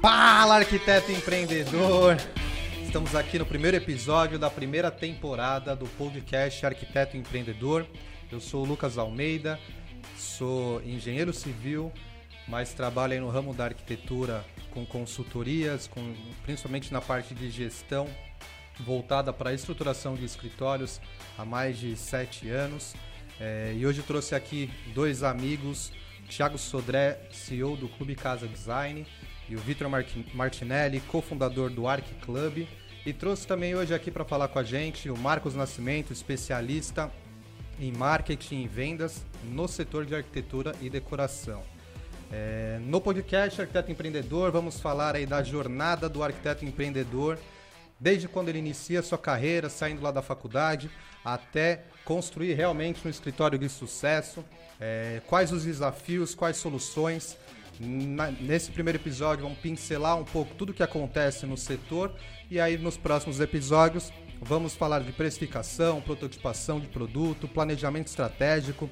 Fala, arquiteto empreendedor! Estamos aqui no primeiro episódio da primeira temporada do podcast Arquiteto Empreendedor. Eu sou o Lucas Almeida, sou engenheiro civil, mas trabalho no ramo da arquitetura com consultorias, com, principalmente na parte de gestão voltada para a estruturação de escritórios há mais de sete anos. É, e hoje trouxe aqui dois amigos, Thiago Sodré, CEO do Clube Casa Design, e o Vitor Martinelli, cofundador do Arc Club. E trouxe também hoje aqui para falar com a gente o Marcos Nascimento, especialista em marketing e vendas no setor de arquitetura e decoração. É, no podcast Arquiteto Empreendedor, vamos falar aí da jornada do arquiteto empreendedor, desde quando ele inicia sua carreira, saindo lá da faculdade, até construir realmente um escritório de sucesso, é, quais os desafios, quais soluções. Na, nesse primeiro episódio, vamos pincelar um pouco tudo o que acontece no setor e aí nos próximos episódios vamos falar de precificação, prototipação de produto, planejamento estratégico,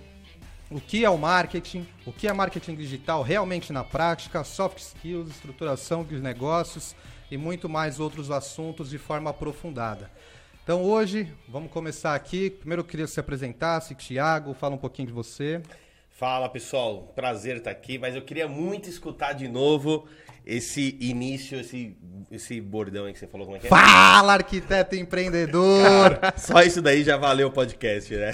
o que é o marketing, o que é marketing digital realmente na prática, soft skills, estruturação de negócios e muito mais outros assuntos de forma aprofundada. Então hoje, vamos começar aqui. Primeiro eu queria que se apresentasse, Tiago, fala um pouquinho de você. Fala pessoal, prazer estar aqui, mas eu queria muito escutar de novo esse início, esse, esse bordão aí que você falou, como é que é? Fala, arquiteto empreendedor! Cara, só isso daí já valeu o podcast, né?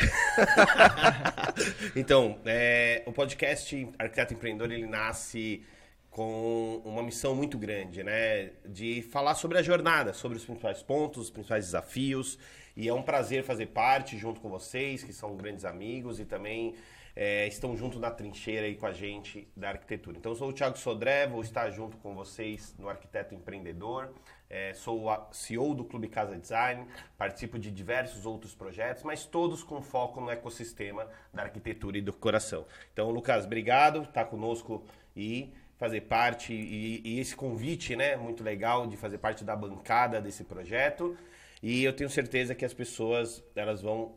então, é, o podcast Arquiteto Empreendedor, ele nasce com uma missão muito grande, né? De falar sobre a jornada, sobre os principais pontos, os principais desafios. E é um prazer fazer parte junto com vocês, que são grandes amigos e também é, estão junto na trincheira aí com a gente da arquitetura. Então, eu sou o Thiago Sodré, vou estar junto com vocês no Arquiteto Empreendedor. É, sou o CEO do Clube Casa Design, participo de diversos outros projetos, mas todos com foco no ecossistema da arquitetura e do coração. Então, Lucas, obrigado, tá conosco e fazer parte e, e, esse convite, né, muito legal de fazer parte da bancada desse projeto. E eu tenho certeza que as pessoas elas vão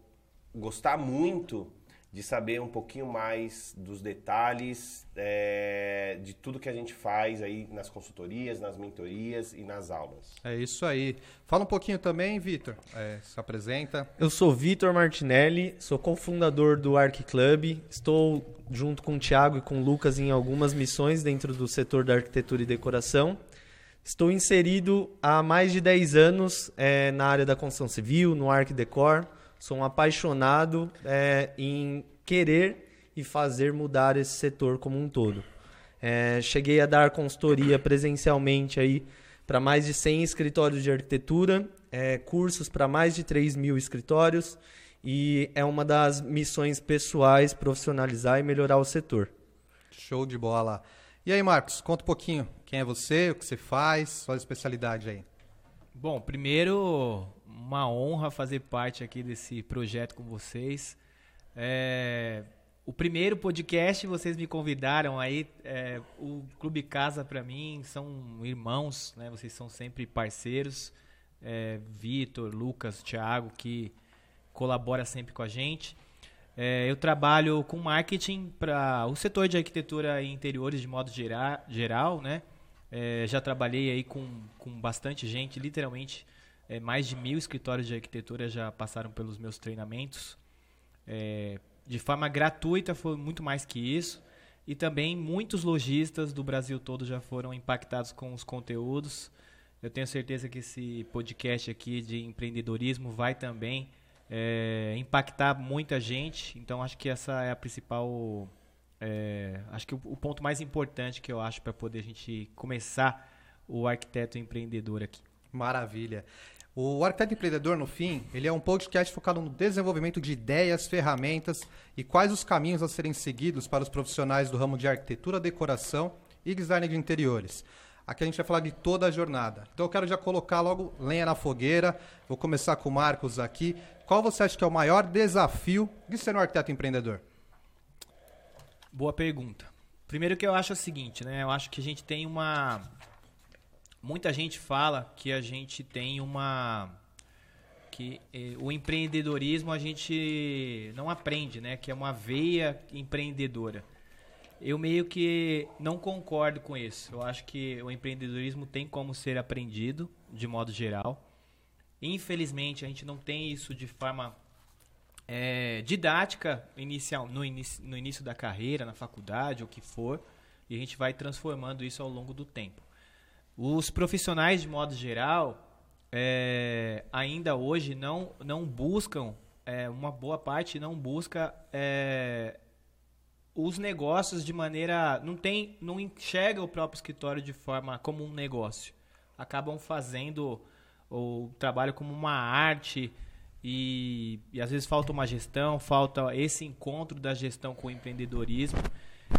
gostar muito de saber um pouquinho mais dos detalhes é, de tudo que a gente faz aí nas consultorias, nas mentorias e nas aulas. É isso aí. Fala um pouquinho também, Vitor. É, se apresenta. Eu sou Vitor Martinelli, sou cofundador do Arc Club. Estou junto com o Thiago e com o Lucas em algumas missões dentro do setor da arquitetura e decoração. Estou inserido há mais de 10 anos é, na área da construção civil, no Arc Decor Sou um apaixonado é, em querer e fazer mudar esse setor como um todo. É, cheguei a dar consultoria presencialmente aí para mais de 100 escritórios de arquitetura, é, cursos para mais de 3 mil escritórios e é uma das missões pessoais profissionalizar e melhorar o setor. Show de bola. E aí, Marcos, conta um pouquinho quem é você, o que você faz, sua especialidade aí. Bom, primeiro uma honra fazer parte aqui desse projeto com vocês. É, o primeiro podcast vocês me convidaram aí, é, o Clube Casa para mim são irmãos, né? Vocês são sempre parceiros. É, Vitor, Lucas, Thiago, que colabora sempre com a gente. É, eu trabalho com marketing para o setor de arquitetura e interiores de modo gera, geral, né? É, já trabalhei aí com, com bastante gente, literalmente é, mais de mil escritórios de arquitetura já passaram pelos meus treinamentos. É, de forma gratuita foi muito mais que isso. E também muitos lojistas do Brasil todo já foram impactados com os conteúdos. Eu tenho certeza que esse podcast aqui de empreendedorismo vai também é, impactar muita gente. Então acho que essa é a principal, é, acho que o, o, ponto mais importante que eu acho para poder a gente começar o arquiteto empreendedor aqui. Maravilha. O Arquiteto Empreendedor, no fim, ele é um podcast focado no desenvolvimento de ideias, ferramentas e quais os caminhos a serem seguidos para os profissionais do ramo de arquitetura, decoração e design de interiores. Aqui a gente vai falar de toda a jornada. Então eu quero já colocar logo lenha na fogueira. Vou começar com o Marcos aqui. Qual você acha que é o maior desafio de ser um arquiteto empreendedor? Boa pergunta. Primeiro que eu acho é o seguinte, né? Eu acho que a gente tem uma Muita gente fala que a gente tem uma que eh, o empreendedorismo a gente não aprende, né? Que é uma veia empreendedora. eu meio que não concordo com isso. Eu acho que o empreendedorismo tem como ser aprendido, de modo geral. Infelizmente, a gente não tem isso de forma é, didática inicial, no, inicio, no início da carreira, na faculdade, o que for, e a gente vai transformando isso ao longo do tempo. Os profissionais, de modo geral, é, ainda hoje não, não buscam, é, uma boa parte não busca é, os negócios de maneira. Não, tem, não enxerga o próprio escritório de forma como um negócio. Acabam fazendo o trabalho como uma arte e, e às vezes falta uma gestão, falta esse encontro da gestão com o empreendedorismo.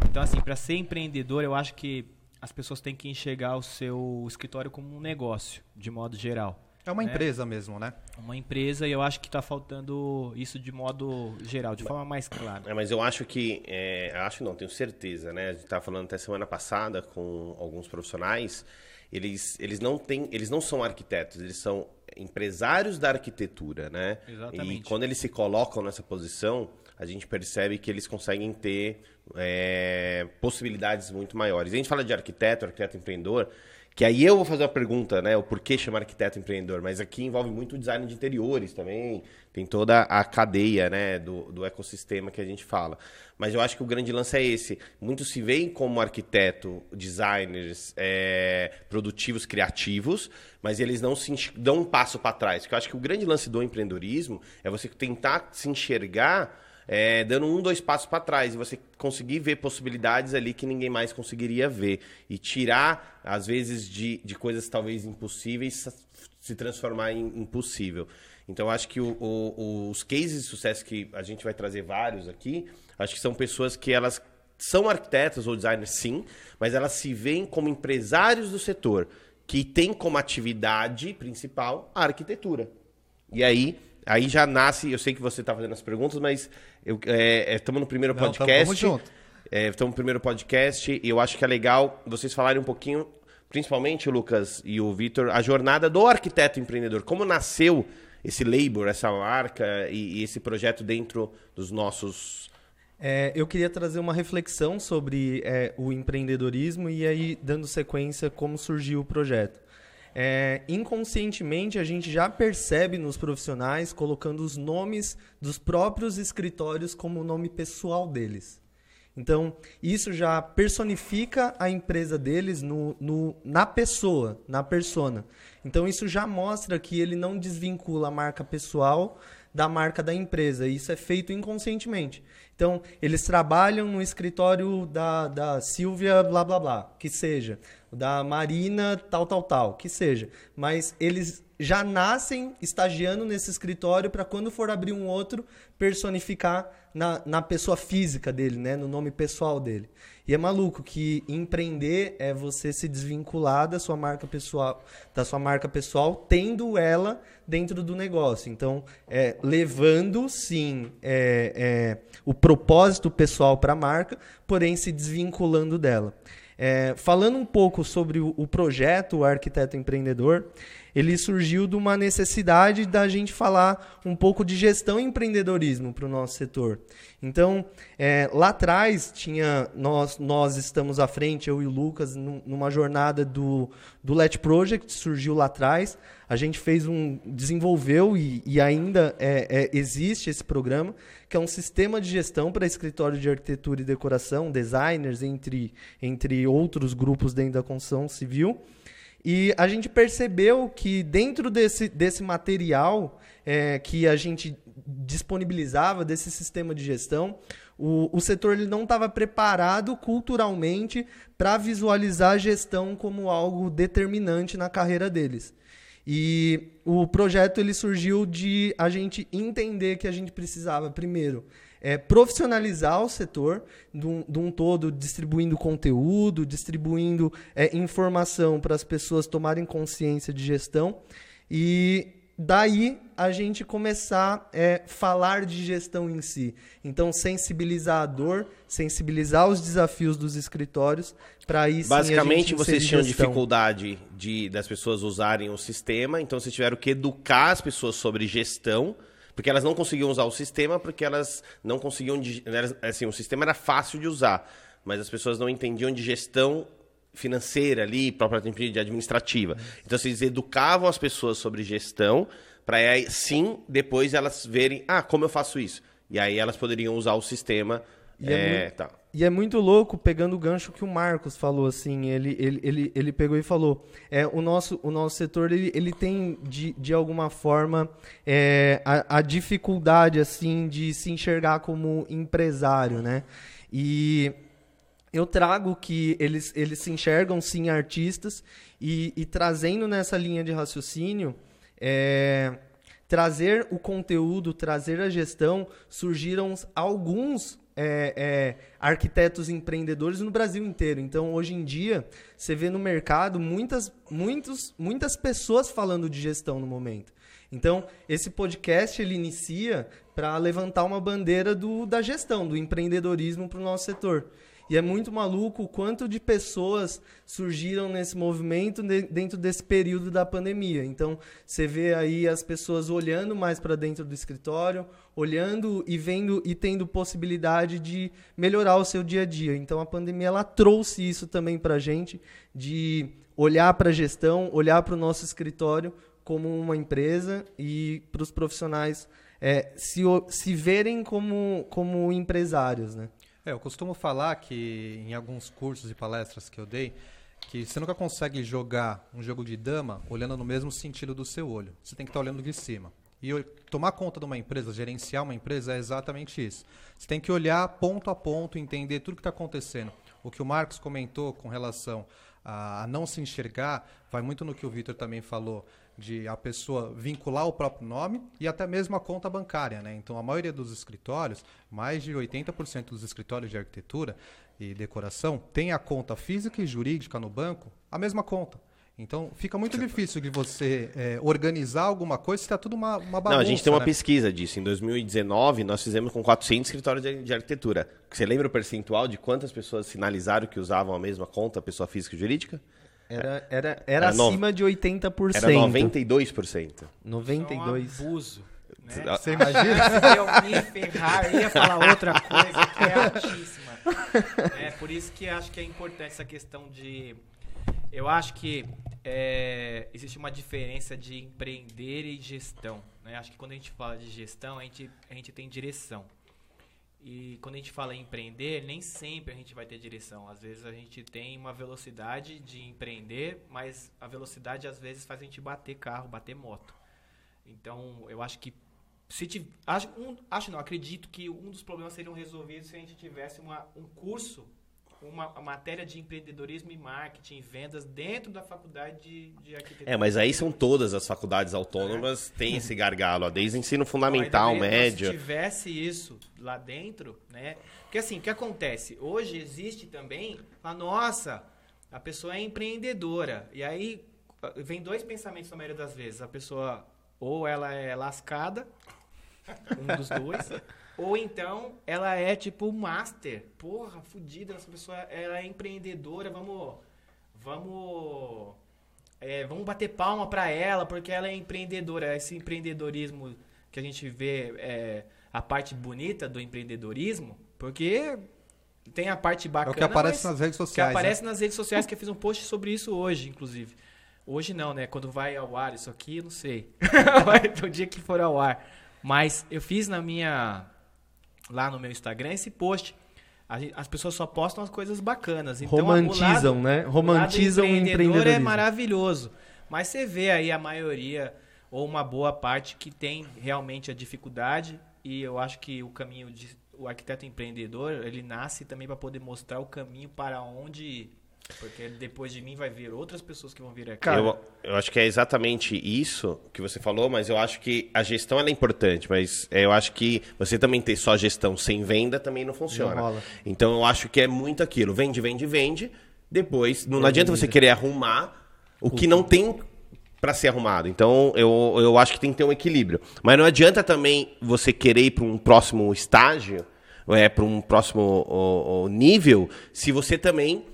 Então, assim, para ser empreendedor, eu acho que as pessoas têm que enxergar o seu escritório como um negócio, de modo geral. É uma né? empresa mesmo, né? Uma empresa e eu acho que está faltando isso de modo geral, de forma mais clara. É, mas eu acho que, é, acho não, tenho certeza, né? A gente estava falando até semana passada com alguns profissionais, eles, eles, não têm, eles não são arquitetos, eles são empresários da arquitetura, né? Exatamente. E quando eles se colocam nessa posição, a gente percebe que eles conseguem ter é, possibilidades muito maiores. a gente fala de arquiteto, arquiteto empreendedor, que aí eu vou fazer uma pergunta, né? O porquê chamar arquiteto empreendedor, mas aqui envolve muito design de interiores também, tem toda a cadeia, né, do, do ecossistema que a gente fala. Mas eu acho que o grande lance é esse. Muitos se veem como arquiteto, designers, é, produtivos, criativos, mas eles não se dão um passo para trás. Porque eu acho que o grande lance do empreendedorismo é você tentar se enxergar é, dando um, dois passos para trás e você conseguir ver possibilidades ali que ninguém mais conseguiria ver. E tirar, às vezes, de, de coisas talvez impossíveis, se transformar em impossível. Então, acho que o, o, os cases de sucesso que a gente vai trazer vários aqui, acho que são pessoas que elas são arquitetas ou designers, sim, mas elas se veem como empresários do setor, que tem como atividade principal a arquitetura. E aí aí já nasce. Eu sei que você está fazendo as perguntas, mas estamos é, é, no primeiro Não, podcast. Estamos junto. Estamos é, no primeiro podcast e eu acho que é legal vocês falarem um pouquinho, principalmente o Lucas e o Vitor, a jornada do arquiteto empreendedor. Como nasceu esse label, essa marca e, e esse projeto dentro dos nossos. É, eu queria trazer uma reflexão sobre é, o empreendedorismo e aí, dando sequência, como surgiu o projeto é, inconscientemente a gente já percebe nos profissionais colocando os nomes dos próprios escritórios como o nome pessoal deles. Então, isso já personifica a empresa deles no, no, na pessoa, na persona. Então, isso já mostra que ele não desvincula a marca pessoal da marca da empresa. Isso é feito inconscientemente. Então, eles trabalham no escritório da, da Silvia, blá blá blá, que seja da Marina, tal, tal, tal, que seja. Mas eles já nascem estagiando nesse escritório para quando for abrir um outro, personificar na, na pessoa física dele, né? no nome pessoal dele. E é maluco que empreender é você se desvincular da sua marca pessoal, da sua marca pessoal, tendo ela dentro do negócio. Então, é, levando sim é, é, o propósito pessoal para a marca, porém se desvinculando dela. É, falando um pouco sobre o, o projeto o Arquiteto Empreendedor, ele surgiu de uma necessidade da gente falar um pouco de gestão e empreendedorismo para o nosso setor. Então, é, lá atrás, tinha nós, nós estamos à frente, eu e o Lucas, numa jornada do, do Let Project, surgiu lá atrás. A gente fez um. desenvolveu e, e ainda é, é, existe esse programa, que é um sistema de gestão para escritório de arquitetura e decoração, designers, entre, entre outros grupos dentro da construção civil. E a gente percebeu que dentro desse, desse material é, que a gente disponibilizava, desse sistema de gestão, o, o setor ele não estava preparado culturalmente para visualizar a gestão como algo determinante na carreira deles. E o projeto ele surgiu de a gente entender que a gente precisava, primeiro, é, profissionalizar o setor de um, de um, todo, distribuindo conteúdo, distribuindo é, informação para as pessoas tomarem consciência de gestão. E daí a gente começar a é, falar de gestão em si. Então, sensibilizar a dor, sensibilizar os desafios dos escritórios, para sim Basicamente, vocês tinham gestão. dificuldade de, das pessoas usarem o sistema, então vocês tiveram que educar as pessoas sobre gestão, porque elas não conseguiam usar o sistema, porque elas não conseguiam. Assim, o sistema era fácil de usar mas as pessoas não entendiam de gestão financeira ali, propriamente de administrativa. Então, vocês educavam as pessoas sobre gestão, para aí sim, depois elas verem, ah, como eu faço isso? E aí elas poderiam usar o sistema. E é é, muito- tá. E é muito louco, pegando o gancho que o Marcos falou, assim, ele, ele, ele, ele pegou e falou, é, o, nosso, o nosso setor, ele, ele tem, de, de alguma forma, é, a, a dificuldade, assim, de se enxergar como empresário, né? E eu trago que eles, eles se enxergam, sim, artistas, e, e trazendo nessa linha de raciocínio, é, trazer o conteúdo, trazer a gestão, surgiram alguns é, é, arquitetos empreendedores no Brasil inteiro. Então, hoje em dia, você vê no mercado muitas, muitos, muitas pessoas falando de gestão no momento. Então, esse podcast ele inicia para levantar uma bandeira do, da gestão, do empreendedorismo para o nosso setor. E é muito maluco o quanto de pessoas surgiram nesse movimento de- dentro desse período da pandemia. Então, você vê aí as pessoas olhando mais para dentro do escritório, olhando e vendo e tendo possibilidade de melhorar o seu dia a dia. Então, a pandemia ela trouxe isso também para a gente, de olhar para a gestão, olhar para o nosso escritório como uma empresa e para os profissionais é, se, se verem como, como empresários, né? É, eu costumo falar que em alguns cursos e palestras que eu dei, que você nunca consegue jogar um jogo de dama olhando no mesmo sentido do seu olho. Você tem que estar olhando de cima. E tomar conta de uma empresa, gerenciar uma empresa é exatamente isso. Você tem que olhar ponto a ponto, entender tudo que está acontecendo. O que o Marcos comentou com relação a não se enxergar, vai muito no que o Vitor também falou, de a pessoa vincular o próprio nome e até mesmo a conta bancária. Né? Então, a maioria dos escritórios, mais de 80% dos escritórios de arquitetura e decoração, tem a conta física e jurídica no banco, a mesma conta. Então, fica muito difícil de você eh, organizar alguma coisa se está tudo uma, uma bagunça. Não, a gente tem uma né? pesquisa disso. Em 2019, nós fizemos com 400 escritórios de, de arquitetura. Você lembra o percentual de quantas pessoas sinalizaram que usavam a mesma conta, pessoa física e jurídica? Era, era, era, Era no- acima de 80%. Era 92%. 92. Isso é um abuso. Né? Você imagina? eu me ferrar, eu ia falar outra coisa que é altíssima. É por isso que acho que é importante essa questão de. Eu acho que é, existe uma diferença de empreender e gestão. Né? Acho que quando a gente fala de gestão, a gente, a gente tem direção. E quando a gente fala em empreender, nem sempre a gente vai ter direção. Às vezes a gente tem uma velocidade de empreender, mas a velocidade às vezes faz a gente bater carro, bater moto. Então, eu acho que se tiv- acho, um- acho não, acredito que um dos problemas seriam resolvidos se a gente tivesse uma, um curso, uma, matéria de empreendedorismo e marketing, vendas dentro da faculdade de, de arquitetura. É, mas aí são todas as faculdades autônomas, tem esse gargalo, ó, desde ensino fundamental, Então, deveria- médio. Se tivesse isso lá dentro, né? Porque assim, o que acontece? Hoje existe também a nossa, a pessoa é empreendedora. E aí vem dois pensamentos na maioria das vezes. A pessoa ou ela é lascada, um dos dois, ou então ela é tipo master. Porra, fodida, essa pessoa ela é empreendedora, vamos vamos é, vamos bater palma pra ela porque ela é empreendedora. Esse empreendedorismo que a gente vê é a parte bonita do empreendedorismo, porque tem a parte É bacana. o que aparece nas redes que sociais. né? aparece nas redes sociais que eu fiz um post sobre isso hoje, inclusive. Hoje não, né? Quando vai ao ar isso aqui, eu não sei. Vai do dia que for ao ar. Mas eu fiz na minha lá no meu Instagram esse post. Gente- As pessoas só postam as coisas bacanas. Então, Romantizam, o lado- né? Romantizam o o empreendedor é maravilhoso. Mas você vê aí a maioria ou uma boa parte que tem realmente a dificuldade e eu acho que o caminho de o arquiteto empreendedor, ele nasce também para poder mostrar o caminho para onde. Porque depois de mim vai vir outras pessoas que vão vir aqui. eu, eu acho que é exatamente isso que você falou, mas eu acho que a gestão ela é importante, mas é, eu acho que você também ter só gestão sem venda também não funciona. Não. Então eu acho que é muito aquilo, vende, vende, vende, depois não, não adianta você querer arrumar o que não tem para ser arrumado. Então eu, eu acho que tem que ter um equilíbrio. Mas não adianta também você querer ir para um próximo estágio, é, para um próximo ó, ó, nível, se você também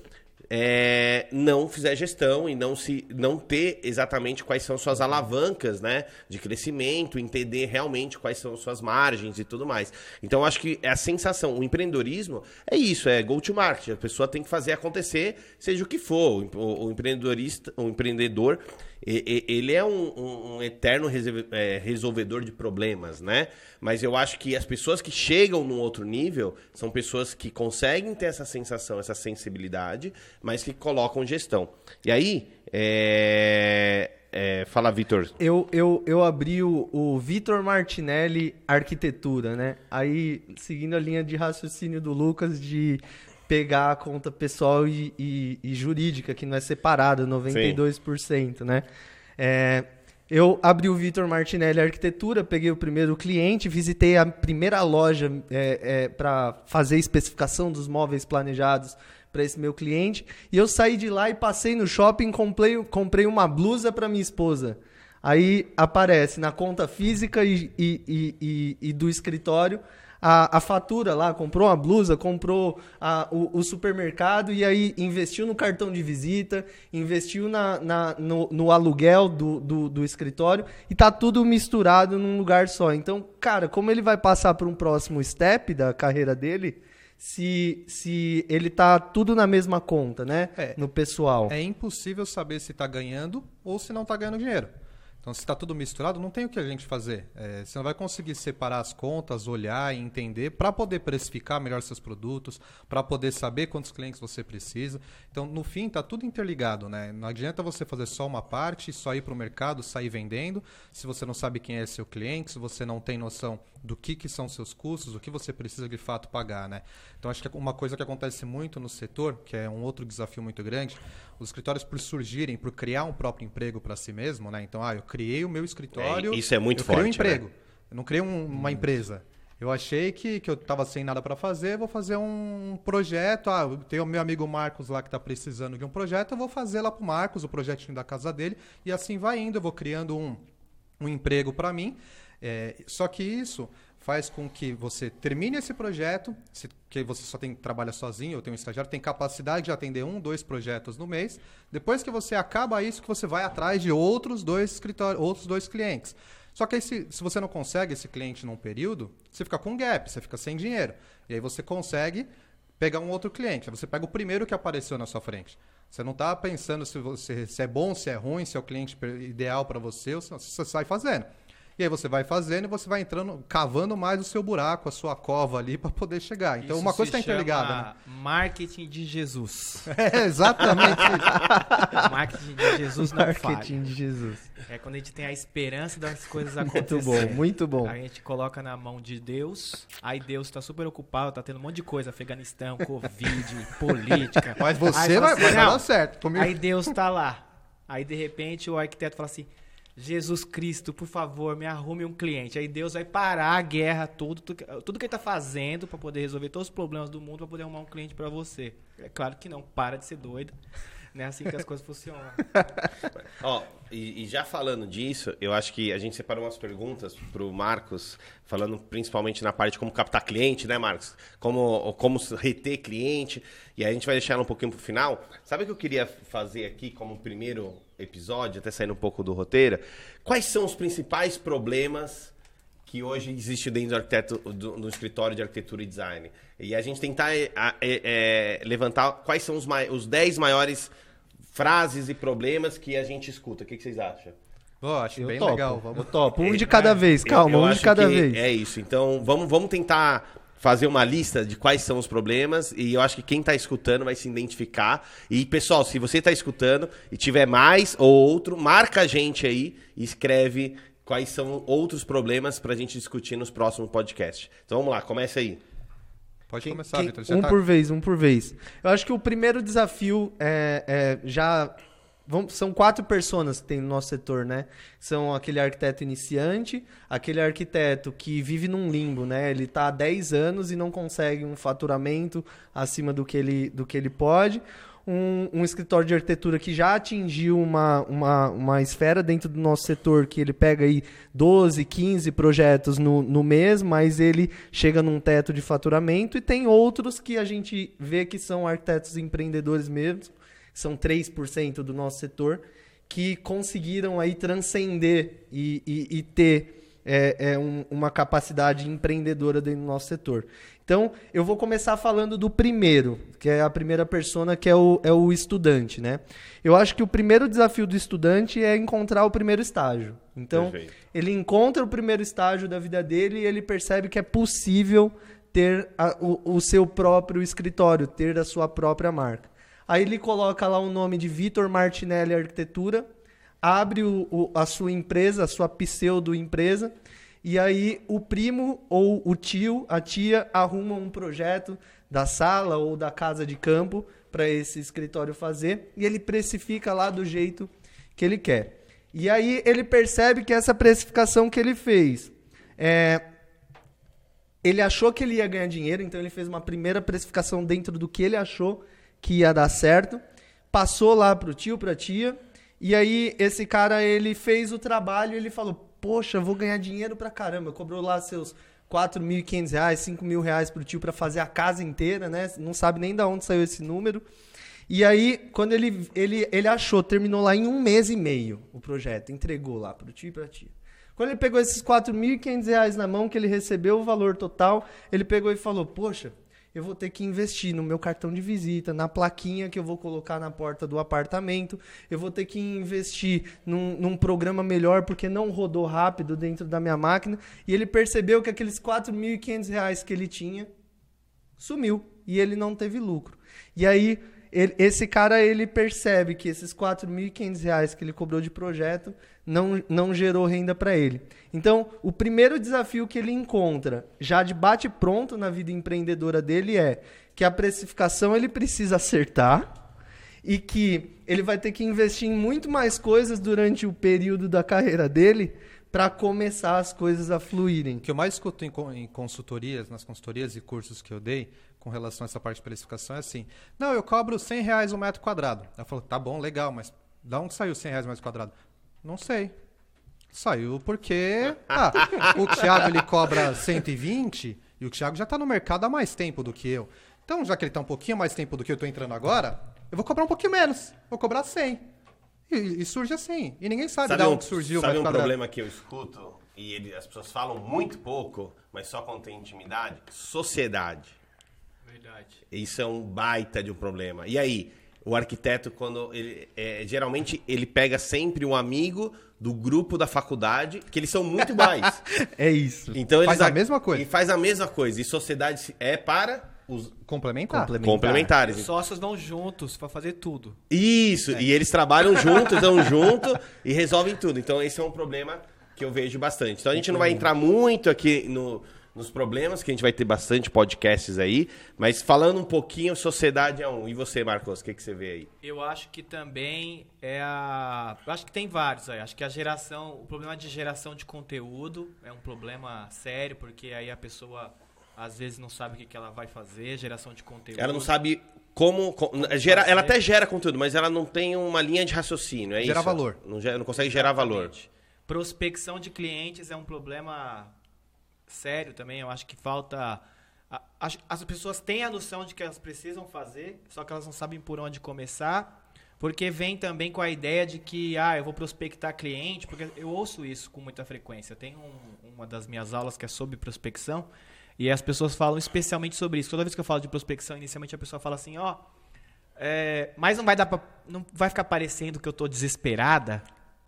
é, não fizer gestão e não se não ter exatamente quais são suas alavancas né, de crescimento, entender realmente quais são suas margens e tudo mais. Então, acho que é a sensação, o empreendedorismo é isso, é go to market. A pessoa tem que fazer acontecer, seja o que for. O, o empreendedorista, o empreendedor ele é um, um eterno é, resolvedor de problemas, né? Mas eu acho que as pessoas que chegam num outro nível são pessoas que conseguem ter essa sensação, essa sensibilidade, mas que colocam gestão. E aí, é... É, fala, Vitor. Eu, eu, eu abri o, o Vitor Martinelli Arquitetura, né? Aí, seguindo a linha de raciocínio do Lucas de pegar a conta pessoal e, e, e jurídica, que não é separada, 92%, Sim. né? É, eu abri o Vitor Martinelli Arquitetura, peguei o primeiro cliente, visitei a primeira loja é, é, para fazer especificação dos móveis planejados para esse meu cliente. E eu saí de lá e passei no shopping, comprei, comprei uma blusa para minha esposa. Aí aparece na conta física e, e, e, e do escritório a, a fatura lá, comprou uma blusa, comprou a, o, o, supermercado e aí investiu no cartão de visita, investiu na, na no, no, aluguel do, do, do, escritório e tá tudo misturado num lugar só. Então, cara, como ele vai passar para um próximo step da carreira dele? se, se ele tá tudo na mesma conta, né? É, no pessoal. É impossível saber se tá ganhando ou se não tá ganhando dinheiro. Então, se está tudo misturado, não tem o que a gente fazer. É, você não vai conseguir separar as contas, olhar e entender para poder precificar melhor seus produtos, para poder saber quantos clientes você precisa. Então, no fim, está tudo interligado. Né? Não adianta você fazer só uma parte, só ir para o mercado, sair vendendo, se você não sabe quem é seu cliente, se você não tem noção do que, que são seus custos, o que você precisa de fato pagar. Né? Então, acho que uma coisa que acontece muito no setor, que é um outro desafio muito grande, os escritórios por surgirem, por criar um próprio emprego para si mesmo, né? Então, ah, eu criei o meu escritório. É, isso é muito eu forte. Eu criei um emprego. Né? Eu não criei um, uma empresa. Eu achei que, que eu estava sem nada para fazer, vou fazer um projeto. Ah, tem o meu amigo Marcos lá que está precisando de um projeto, eu vou fazer lá para o Marcos o projetinho da casa dele e assim vai indo. Eu vou criando um, um emprego para mim. É, só que isso faz com que você termine esse projeto, se, que você só tem trabalha sozinho, ou tem um estagiário, tem capacidade de atender um, dois projetos no mês. Depois que você acaba isso, que você vai atrás de outros dois escritórios, outros dois clientes. Só que aí, se, se você não consegue esse cliente num período, você fica com gap, você fica sem dinheiro. E aí você consegue pegar um outro cliente. Você pega o primeiro que apareceu na sua frente. Você não está pensando se, você, se é bom, se é ruim, se é o cliente ideal para você, ou se você sai fazendo. E aí você vai fazendo e você vai entrando, cavando mais o seu buraco, a sua cova ali para poder chegar. Então isso uma coisa está interligada. Né? Marketing de Jesus. É exatamente isso. marketing de Jesus não Marketing falha. de Jesus. É quando a gente tem a esperança das coisas acontecerem. Muito bom, muito bom. A gente coloca na mão de Deus, aí Deus está super ocupado, está tendo um monte de coisa, Afeganistão, Covid, política. Mas você vai, vai dar certo. Comigo. Aí Deus está lá. Aí de repente o arquiteto fala assim: Jesus Cristo, por favor, me arrume um cliente. Aí Deus vai parar a guerra, tudo, tudo, que ele está fazendo para poder resolver todos os problemas do mundo, para poder arrumar um cliente para você. É claro que não, para de ser doido. Não é assim que as coisas funcionam. Ó, e, e, já falando disso, eu acho que a gente separou umas perguntas para o Marcos, falando principalmente na parte de como captar cliente, né, Marcos? Como, como reter cliente. E aí a gente vai deixar ela um pouquinho para o final. Sabe o que eu queria fazer aqui como primeiro episódio, até saindo um pouco do roteiro? Quais são os principais problemas que hoje existe dentro do, arquiteto, do, do escritório de arquitetura e design? E a gente tentar é, é, levantar quais são os, os 10 maiores frases e problemas que a gente escuta. O que, que vocês acham? Oh, acho eu bem topo, legal. Vamos... Eu topo. Um de cada é, vez, calma, eu, eu um de cada vez. É isso. Então, vamos, vamos tentar fazer uma lista de quais são os problemas e eu acho que quem está escutando vai se identificar. E, pessoal, se você está escutando e tiver mais ou outro, marca a gente aí e escreve quais são outros problemas para a gente discutir nos próximos podcasts. Então, vamos lá, começa aí. Pode quem, começar, Vitor. Um tá... por vez, um por vez. Eu acho que o primeiro desafio é, é já Vamos, são quatro pessoas que tem no nosso setor, né? São aquele arquiteto iniciante, aquele arquiteto que vive num limbo, né? Ele está há 10 anos e não consegue um faturamento acima do que ele, do que ele pode um, um, escritório de arquitetura que já atingiu uma, uma, uma esfera dentro do nosso setor, que ele pega aí 12, 15 projetos no, no mês, mas ele chega num teto de faturamento, e tem outros que a gente vê que são arquitetos empreendedores mesmo, são 3% do nosso setor, que conseguiram aí transcender e, e, e ter é, é um, uma capacidade empreendedora dentro do nosso setor. Então, eu vou começar falando do primeiro, que é a primeira persona, que é o, é o estudante, né? Eu acho que o primeiro desafio do estudante é encontrar o primeiro estágio. Então, Perfeito. ele encontra o primeiro estágio da vida dele e ele percebe que é possível ter a, o, o seu próprio escritório, ter a sua própria marca. Aí ele coloca lá o nome de Vitor Martinelli Arquitetura, abre o, o, a sua empresa, a sua pseudo-empresa, e aí o primo ou o tio, a tia, arruma um projeto da sala ou da casa de campo para esse escritório fazer, e ele precifica lá do jeito que ele quer. E aí ele percebe que essa precificação que ele fez é, ele achou que ele ia ganhar dinheiro, então ele fez uma primeira precificação dentro do que ele achou que ia dar certo, passou lá pro tio, pra tia, e aí esse cara ele fez o trabalho ele falou: Poxa, vou ganhar dinheiro pra caramba. Cobrou lá seus 4.500 reais, 5 mil reais pro tio para fazer a casa inteira, né? Não sabe nem de onde saiu esse número. E aí, quando ele, ele, ele achou, terminou lá em um mês e meio o projeto, entregou lá pro tio e pra tia. Quando ele pegou esses 4.500 reais na mão, que ele recebeu o valor total, ele pegou e falou: Poxa, eu vou ter que investir no meu cartão de visita, na plaquinha que eu vou colocar na porta do apartamento, eu vou ter que investir num, num programa melhor porque não rodou rápido dentro da minha máquina. E ele percebeu que aqueles 4.500 reais que ele tinha sumiu e ele não teve lucro. E aí ele, esse cara ele percebe que esses 4.500 reais que ele cobrou de projeto não, não gerou renda para ele. Então, o primeiro desafio que ele encontra, já de bate pronto na vida empreendedora dele, é que a precificação ele precisa acertar e que ele vai ter que investir em muito mais coisas durante o período da carreira dele para começar as coisas a fluírem. O que eu mais escuto em, em consultorias, nas consultorias e cursos que eu dei, com relação a essa parte de precificação é assim: não, eu cobro 100 reais um metro quadrado. Ela falou: tá bom, legal, mas da onde saiu 100 reais um metro quadrado? Não sei. Saiu porque ah, o Thiago ele cobra 120 e o Thiago já está no mercado há mais tempo do que eu. Então, já que ele está um pouquinho mais tempo do que eu estou entrando agora, eu vou cobrar um pouquinho menos. Vou cobrar 100. E, e surge assim. E ninguém sabe, sabe de onde um, surgiu sabe um problema que eu escuto e ele, as pessoas falam muito pouco, mas só quando tem intimidade? Sociedade. Verdade. Isso é um baita de um problema. E aí, o arquiteto, quando ele. É, geralmente ele pega sempre um amigo do grupo da faculdade, que eles são muito mais. é isso. Então faz a mesma coisa. E faz a mesma coisa. E sociedade é para os complementar. complementares. Os sócios vão juntos para fazer tudo. Isso. É. E eles trabalham juntos, dão junto e resolvem tudo. Então esse é um problema que eu vejo bastante. Então a gente não vai entrar muito aqui no nos problemas, que a gente vai ter bastante podcasts aí. Mas falando um pouquinho, sociedade é um. E você, Marcos, o que, que você vê aí? Eu acho que também é a. Eu acho que tem vários aí. Acho que a geração. O problema de geração de conteúdo é um problema sério, porque aí a pessoa às vezes não sabe o que, que ela vai fazer, geração de conteúdo. Ela não sabe como. como gera, ela até gera conteúdo, mas ela não tem uma linha de raciocínio. É gera isso? valor. Não, não consegue Exatamente. gerar valor. Prospecção de clientes é um problema sério também. Eu acho que falta. As, as pessoas têm a noção de que elas precisam fazer, só que elas não sabem por onde começar. Porque vem também com a ideia de que, ah, eu vou prospectar cliente, porque eu ouço isso com muita frequência. Tem um, uma das minhas aulas que é sobre prospecção, e as pessoas falam especialmente sobre isso. Toda vez que eu falo de prospecção, inicialmente a pessoa fala assim, ó, oh, é, mas não vai dar pra, não vai ficar parecendo que eu tô desesperada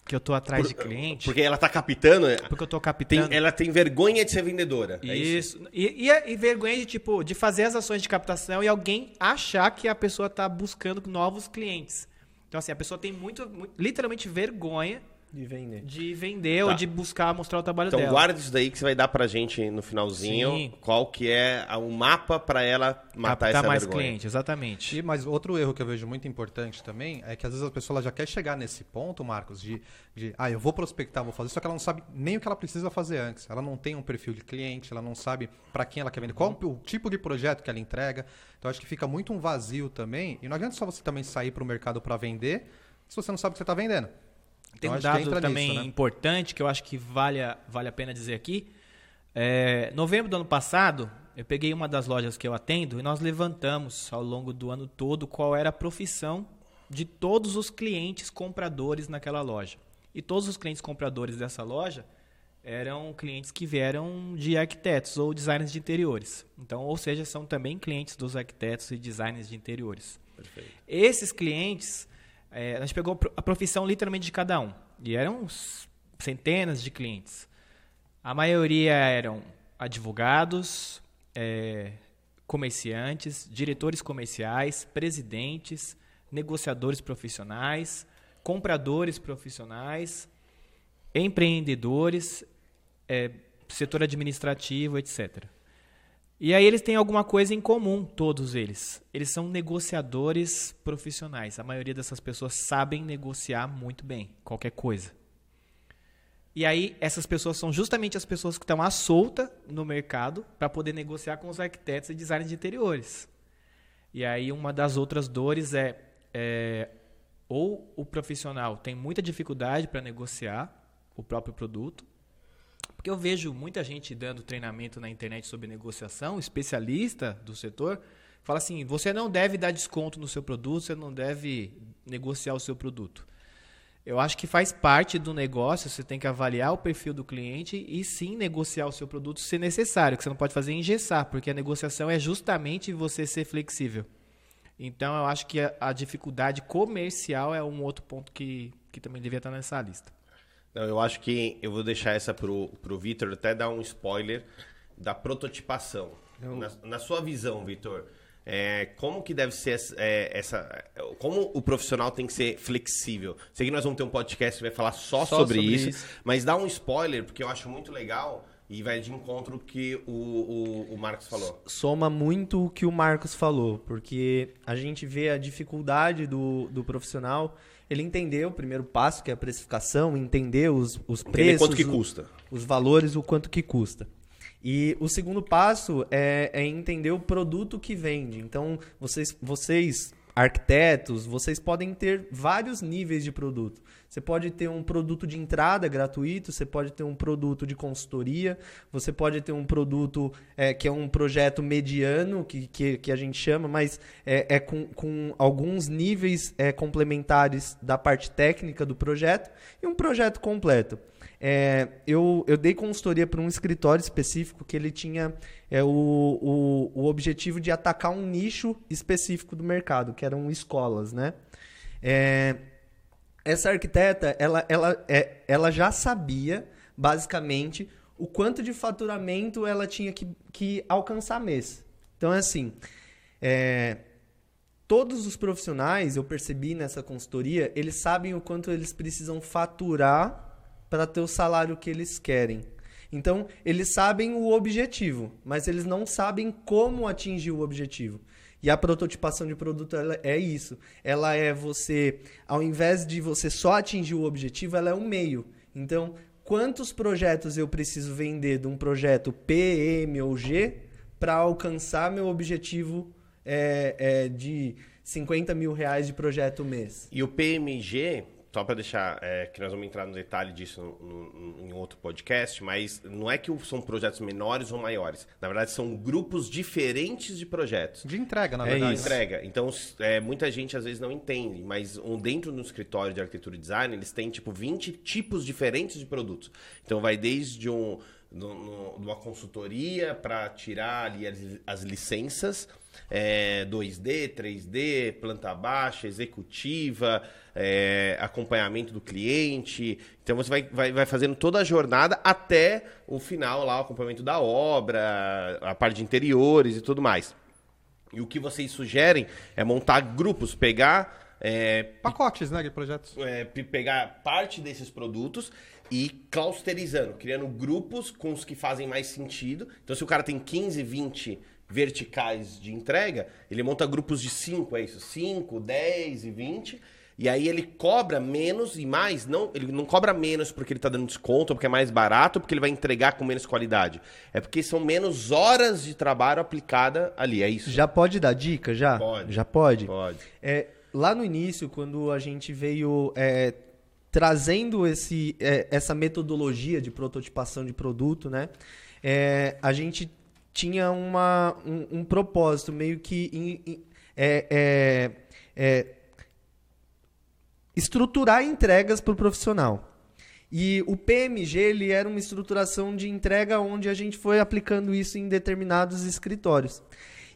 que eu tô atrás Por, de cliente. Porque ela tá captando. É, porque eu tô captando. Tem, ela tem vergonha de ser vendedora. Isso. É isso? E, e, e, vergonha de, tipo, de fazer as ações de captação e alguém achar que a pessoa tá buscando novos clientes. Então, assim, a pessoa tem muito, muito literalmente vergonha de vender. De vender tá. ou de buscar mostrar o trabalho então, dela. Então guarda isso daí que você vai dar pra gente no finalzinho. Sim. Qual que é o mapa para ela matar Captar essa mais vergonha. cliente, exatamente. E, mas outro erro que eu vejo muito importante também é que às vezes a pessoa já quer chegar nesse ponto, Marcos, de, de ah, eu vou prospectar, vou fazer, só que ela não sabe nem o que ela precisa fazer antes. Ela não tem um perfil de cliente, ela não sabe para quem ela quer vender, qual o tipo de projeto que ela entrega. Então acho que fica muito um vazio também. E não adianta só você também sair para o mercado para vender se você não sabe o que você está vendendo. Tem um dado também nisso, né? importante que eu acho que vale a, vale a pena dizer aqui. É, novembro do ano passado, eu peguei uma das lojas que eu atendo e nós levantamos ao longo do ano todo qual era a profissão de todos os clientes compradores naquela loja. E todos os clientes compradores dessa loja eram clientes que vieram de arquitetos ou designers de interiores. Então, ou seja, são também clientes dos arquitetos e designers de interiores. Perfeito. Esses clientes, é, a gente pegou a profissão literalmente de cada um. E eram centenas de clientes. A maioria eram advogados, é, comerciantes, diretores comerciais, presidentes, negociadores profissionais, compradores profissionais, empreendedores, é, setor administrativo, etc. E aí eles têm alguma coisa em comum, todos eles. Eles são negociadores profissionais. A maioria dessas pessoas sabem negociar muito bem qualquer coisa. E aí essas pessoas são justamente as pessoas que estão à solta no mercado para poder negociar com os arquitetos e designers de interiores. E aí uma das outras dores é, é ou o profissional tem muita dificuldade para negociar o próprio produto, porque eu vejo muita gente dando treinamento na internet sobre negociação, especialista do setor, fala assim: você não deve dar desconto no seu produto, você não deve negociar o seu produto. Eu acho que faz parte do negócio, você tem que avaliar o perfil do cliente e sim negociar o seu produto se necessário, que você não pode fazer engessar, porque a negociação é justamente você ser flexível. Então eu acho que a, a dificuldade comercial é um outro ponto que, que também devia estar nessa lista. Não, eu acho que eu vou deixar essa pro, pro Vitor até dar um spoiler da prototipação. Eu... Na, na, sua visão, Vitor, é, como que deve ser essa, é, essa, Como o profissional tem que ser flexível? Sei que nós vamos ter um podcast que vai falar só, só sobre, sobre isso, isso, mas dá um spoiler, porque eu acho muito legal e vai de encontro o que o, o, o, Marcos falou. Soma muito o que o Marcos falou, porque a gente vê a dificuldade do, do profissional ele entender o primeiro passo, que é a precificação, entender os, os preços. quanto que custa. Os valores, o quanto que custa. E o segundo passo é, é entender o produto que vende. Então, vocês, vocês arquitetos, vocês podem ter vários níveis de produto. Você pode ter um produto de entrada gratuito, você pode ter um produto de consultoria, você pode ter um produto é, que é um projeto mediano, que, que, que a gente chama, mas é, é com, com alguns níveis é, complementares da parte técnica do projeto, e um projeto completo. É, eu, eu dei consultoria para um escritório específico que ele tinha é, o, o, o objetivo de atacar um nicho específico do mercado, que eram escolas, né? É, essa arquiteta, ela, ela, é, ela já sabia, basicamente, o quanto de faturamento ela tinha que, que alcançar mês. Então, assim, é, todos os profissionais, eu percebi nessa consultoria, eles sabem o quanto eles precisam faturar para ter o salário que eles querem. Então, eles sabem o objetivo, mas eles não sabem como atingir o objetivo. E a prototipação de produto é isso. Ela é você, ao invés de você só atingir o objetivo, ela é um meio. Então, quantos projetos eu preciso vender de um projeto P, M ou G para alcançar meu objetivo é, é, de 50 mil reais de projeto mês? E o PMG só para deixar é, que nós vamos entrar no detalhe disso no, no, em outro podcast, mas não é que são projetos menores ou maiores. Na verdade, são grupos diferentes de projetos. De entrega, na é verdade. De entrega. Então, é, muita gente às vezes não entende, mas um, dentro do escritório de arquitetura e design, eles têm tipo 20 tipos diferentes de produtos. Então, vai desde um, no, no, uma consultoria para tirar ali as, as licenças é, 2D, 3D, planta baixa, executiva, é, acompanhamento do cliente. Então você vai, vai, vai fazendo toda a jornada até o final lá, o acompanhamento da obra, a parte de interiores e tudo mais. E o que vocês sugerem é montar grupos, pegar. É, Pacotes, né, de projetos. É, pegar parte desses produtos e clusterizando, criando grupos com os que fazem mais sentido. Então, se o cara tem 15, 20 verticais de entrega, ele monta grupos de 5, é isso? 5, 10 e 20. E aí ele cobra menos e mais, não, ele não cobra menos porque ele está dando desconto, porque é mais barato, ou porque ele vai entregar com menos qualidade. É porque são menos horas de trabalho aplicada ali, é isso. Já pode dar dica, já? Pode. Já pode? Pode. É, lá no início, quando a gente veio é, trazendo esse, é, essa metodologia de prototipação de produto, né? É, a gente tinha uma, um, um propósito meio que in, in, é, é, é, estruturar entregas para o profissional. E o PMG ele era uma estruturação de entrega onde a gente foi aplicando isso em determinados escritórios.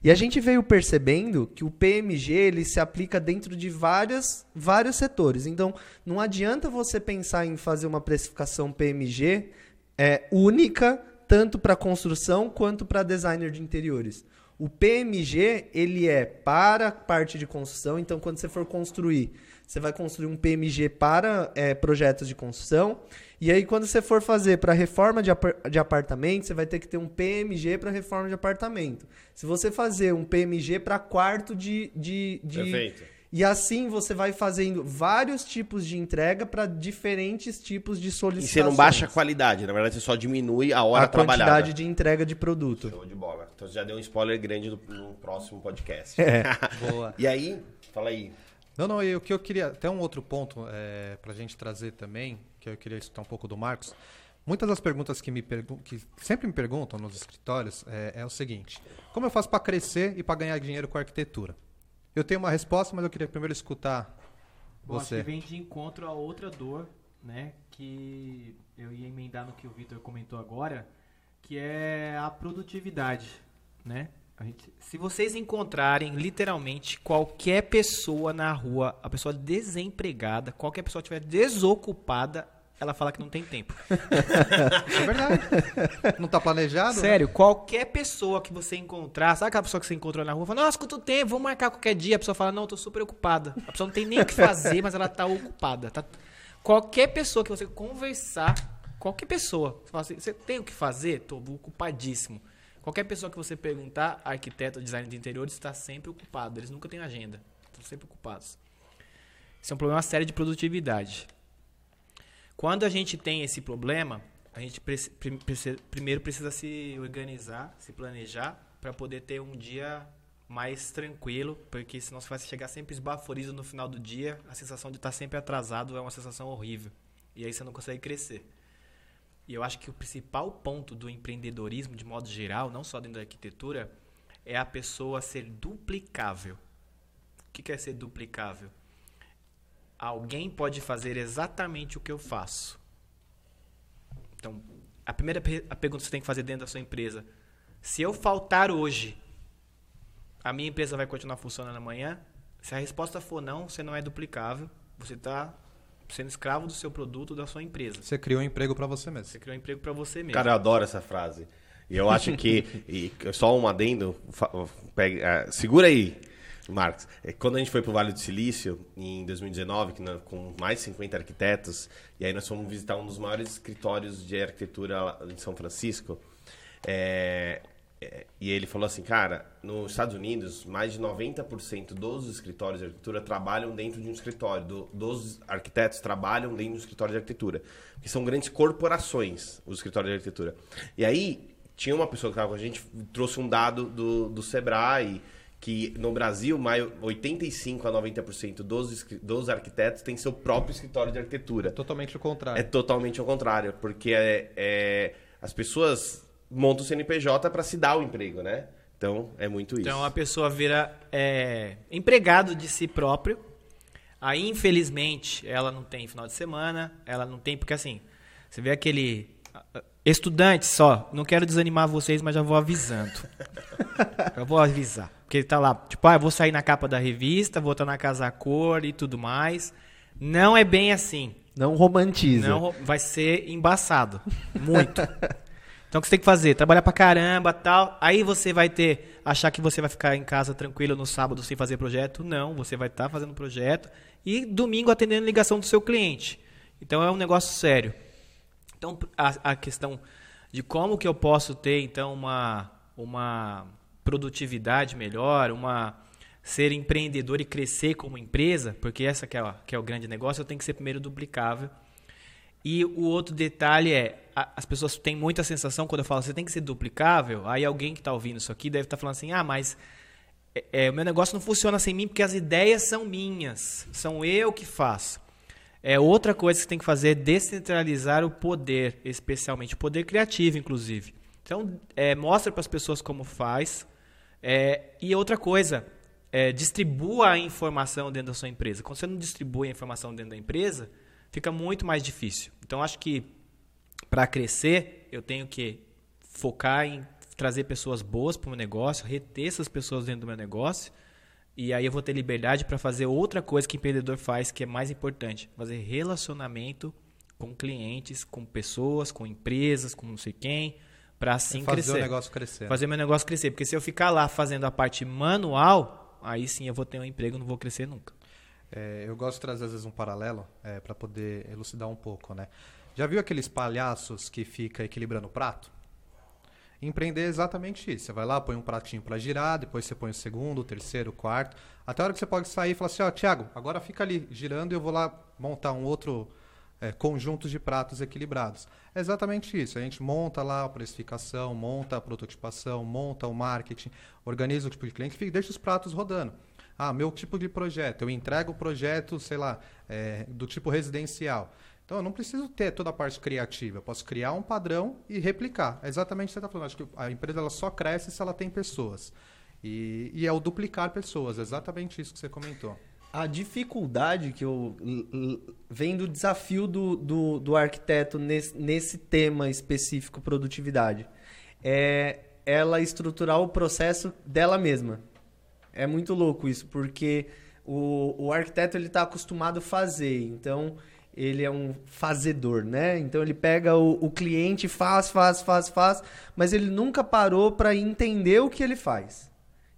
E a gente veio percebendo que o PMG ele se aplica dentro de várias, vários setores. Então, não adianta você pensar em fazer uma precificação PMG é, única, tanto para construção quanto para designer de interiores. O PMG ele é para parte de construção. Então, quando você for construir você vai construir um PMG para é, projetos de construção. E aí, quando você for fazer para reforma de, de apartamento, você vai ter que ter um PMG para reforma de apartamento. Se você fazer um PMG para quarto de, de, de. Perfeito. E assim você vai fazendo vários tipos de entrega para diferentes tipos de solicitações. E você não baixa a qualidade, na verdade você só diminui a hora a trabalhada. quantidade de entrega de produto. Show de bola. Então você já deu um spoiler grande no, no próximo podcast. É. Boa. E aí, fala aí. Não, não, e o que eu queria. Até um outro ponto é, para a gente trazer também, que eu queria escutar um pouco do Marcos. Muitas das perguntas que, me que sempre me perguntam nos escritórios é, é o seguinte: como eu faço para crescer e para ganhar dinheiro com a arquitetura? Eu tenho uma resposta, mas eu queria primeiro escutar Bom, acho você. que vem de encontro a outra dor, né? Que eu ia emendar no que o Vitor comentou agora, que é a produtividade, né? Gente- se vocês encontrarem literalmente qualquer pessoa na rua, a pessoa desempregada, qualquer pessoa estiver desocupada, ela fala que não tem tempo. É verdade. não tá planejado? né? Sério, qualquer pessoa que você encontrar, sabe aquela pessoa que você encontrou na rua, fala, nossa, quanto tempo, vamos marcar qualquer dia. A pessoa fala, não, tô super ocupada. A pessoa não tem nem o que fazer, mas ela tá ocupada. tá? Qualquer pessoa que você conversar, qualquer pessoa, você fala assim, você tem o que fazer? Tô ocupadíssimo. Qualquer pessoa que você perguntar, arquiteto, designer de interiores, está sempre ocupado. Eles nunca têm agenda. Estão sempre ocupados. Isso é um problema sério de produtividade. Quando a gente tem esse problema, a gente primeiro precisa se organizar, se planejar, para poder ter um dia mais tranquilo, porque senão você vai chegar sempre esbaforido no final do dia, a sensação de estar sempre atrasado é uma sensação horrível. E aí você não consegue crescer. E eu acho que o principal ponto do empreendedorismo, de modo geral, não só dentro da arquitetura, é a pessoa ser duplicável. O que é ser duplicável? Alguém pode fazer exatamente o que eu faço. Então, a primeira a pergunta que você tem que fazer dentro da sua empresa: se eu faltar hoje, a minha empresa vai continuar funcionando amanhã? Se a resposta for não, você não é duplicável. Você está sendo escravo do seu produto, da sua empresa. Você criou um emprego para você mesmo. Você criou um emprego para você mesmo. Cara, eu adoro essa frase. E eu acho que. e só um adendo. pega- ah, segura aí, Marcos. É, Quando a gente foi pro Vale do Silício, em 2019, que nós- com mais de 50 arquitetos, e aí nós fomos visitar um dos maiores escritórios de arquitetura em São Francisco. é, é, e ele falou assim, cara, nos Estados Unidos, mais de 90% dos escritórios de arquitetura trabalham dentro de um escritório. do- dos arquitetos trabalham dentro de um escritório de arquitetura. Que são grandes corporações, os escritórios de arquitetura. E aí, tinha uma pessoa que estava com a gente, trouxe um dado do, do Sebrae, que no Brasil, mais 85 a 90% dos, dos arquitetos têm seu próprio escritório de arquitetura. Totalmente o contrário. É totalmente ao contrário, porque é, é- as pessoas montam o CNPJ para se dar o emprego, né? Então, é muito isso. Então a pessoa vira é, empregado de si próprio. Aí, infelizmente, ela não tem final de semana, ela não tem, porque assim, você vê aquele. ah, Estudante só, não quero desanimar vocês, mas já vou avisando. já vou avisar. Porque ele tá lá, tipo, ah, eu vou sair na capa da revista, vou estar na casa a cor e tudo mais. Não é bem assim. Não romantiza. Não, vai ser embaçado. Muito. Então o que você tem que fazer? Trabalhar pra caramba tal. Aí você vai ter. Achar que você vai ficar em casa tranquilo no sábado sem fazer projeto. Não, você vai estar fazendo projeto. E domingo atendendo ligação do seu cliente. Então é um negócio sério. Então a, a questão de como que eu posso ter então uma, uma produtividade melhor, uma ser empreendedor e crescer como empresa, porque essa que é, que é o grande negócio, eu tenho que ser primeiro duplicável. E o outro detalhe é, a- as pessoas têm muita sensação quando eu falo você tem que ser duplicável, aí alguém que está ouvindo isso aqui deve estar falando assim, ah, mas é, é, o meu negócio não funciona sem mim porque as ideias são minhas, são eu que faço. É outra coisa que você tem que fazer é descentralizar o poder, especialmente o poder criativo, inclusive. Então, é, mostra para as pessoas como faz. É, e outra coisa, é, distribua a informação dentro da sua empresa. Quando você não distribui a informação dentro da empresa, fica muito mais difícil. Então, acho que para crescer, eu tenho que focar em trazer pessoas boas para o meu negócio, reter essas pessoas dentro do meu negócio, e aí eu vou ter liberdade para fazer outra coisa que o empreendedor faz, que é mais importante, fazer relacionamento com clientes, com pessoas, com empresas, com não sei quem, para assim É fazer crescer. o negócio crescer. Fazer meu negócio crescer, porque se eu ficar lá fazendo a parte manual, aí sim eu vou ter um emprego, não vou crescer nunca. É, eu gosto de trazer às vezes um paralelo é, para poder elucidar um pouco, né? Já viu aqueles palhaços que fica equilibrando o prato? Empreender é exatamente isso. Você vai lá, põe um pratinho para girar, depois você põe o segundo, o terceiro, o quarto. Até a hora que você pode sair e falar assim, ó, Thiago, agora fica ali girando e eu vou lá montar um outro é, conjunto de pratos equilibrados. É exatamente isso. A gente monta lá a precificação, monta a prototipação, monta o marketing, organiza o tipo de cliente, fica- deixa os pratos rodando. Ah, meu tipo de projeto, eu entrego o projeto, sei lá, é, do tipo residencial. Então, eu não preciso ter toda a parte criativa. Eu posso criar um padrão e replicar. É exatamente o que você está falando. Acho que a empresa ela só cresce se ela tem pessoas. E, e é o duplicar pessoas. É exatamente isso que você comentou. A dificuldade que eu vem do desafio do, do, do arquiteto nesse, nesse tema específico, produtividade, é ela estruturar o processo dela mesma. É muito louco isso, porque o, o arquiteto ele está acostumado a fazer, então ele é um fazedor, né? Então ele pega o, o cliente, faz, faz, faz, faz, mas ele nunca parou para entender o que ele faz.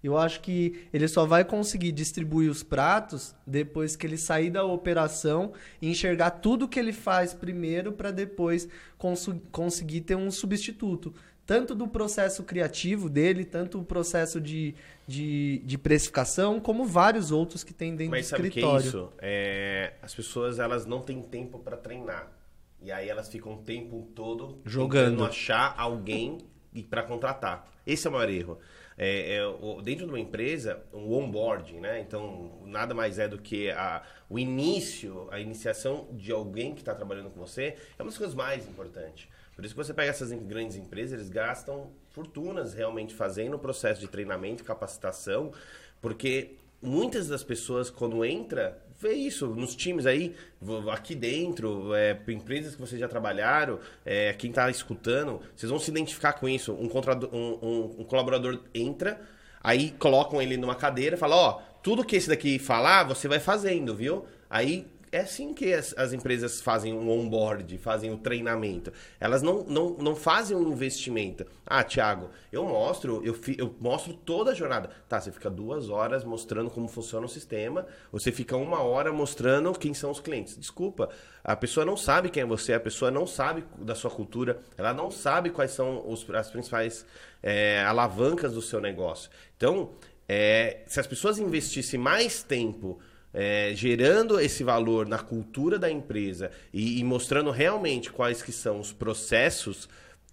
Eu acho que ele só vai conseguir distribuir os pratos depois que ele sair da operação e enxergar tudo que ele faz primeiro para depois conseguir ter um substituto. Tanto do processo criativo dele, tanto o processo de, de, de precificação, como vários outros que tem dentro Mas do sabe o que é escritório. isso? É, as pessoas elas não têm tempo para treinar. E aí elas ficam o tempo todo Jogando. tentando achar alguém para contratar. Esse é o maior erro. É, é, dentro de uma empresa, um onboarding, né? Então, nada mais é do que a, o início, a iniciação de alguém que está trabalhando com você, é uma das coisas mais importantes. Por isso que você pega essas grandes empresas, eles gastam fortunas realmente fazendo o processo de treinamento capacitação, porque muitas das pessoas, quando entra, vê isso nos times aí, aqui dentro, é, empresas que vocês já trabalharam, é, quem está escutando, vocês vão se identificar com isso. Um, um- um- colaborador entra, aí colocam ele numa cadeira falam, ó, tudo que esse daqui falar, você vai fazendo, viu? Aí é assim que as, as empresas fazem um onboard, fazem o treinamento. Elas não, não, não fazem um investimento. Ah, Thiago, eu mostro, eu, fi- eu mostro toda a jornada. Tá, você fica duas horas mostrando como funciona o sistema, você fica uma hora mostrando quem são os clientes. Desculpa, a pessoa não sabe quem é você, a pessoa não sabe da sua cultura, ela não sabe quais são os, as principais é, alavancas do seu negócio. Então, é, se as pessoas investissem mais tempo é, gerando esse valor na cultura da empresa e, e mostrando realmente quais que são os processos,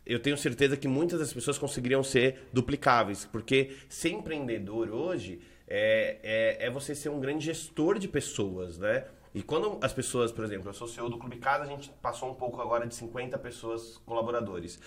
eu tenho certeza que muitas das pessoas conseguiriam ser duplicáveis, porque ser empreendedor hoje é, é, é você ser um grande gestor de pessoas, né? E quando as pessoas, por exemplo, eu sou CEO do Clube Casa, a gente passou um pouco agora de 50 pessoas colaboradores.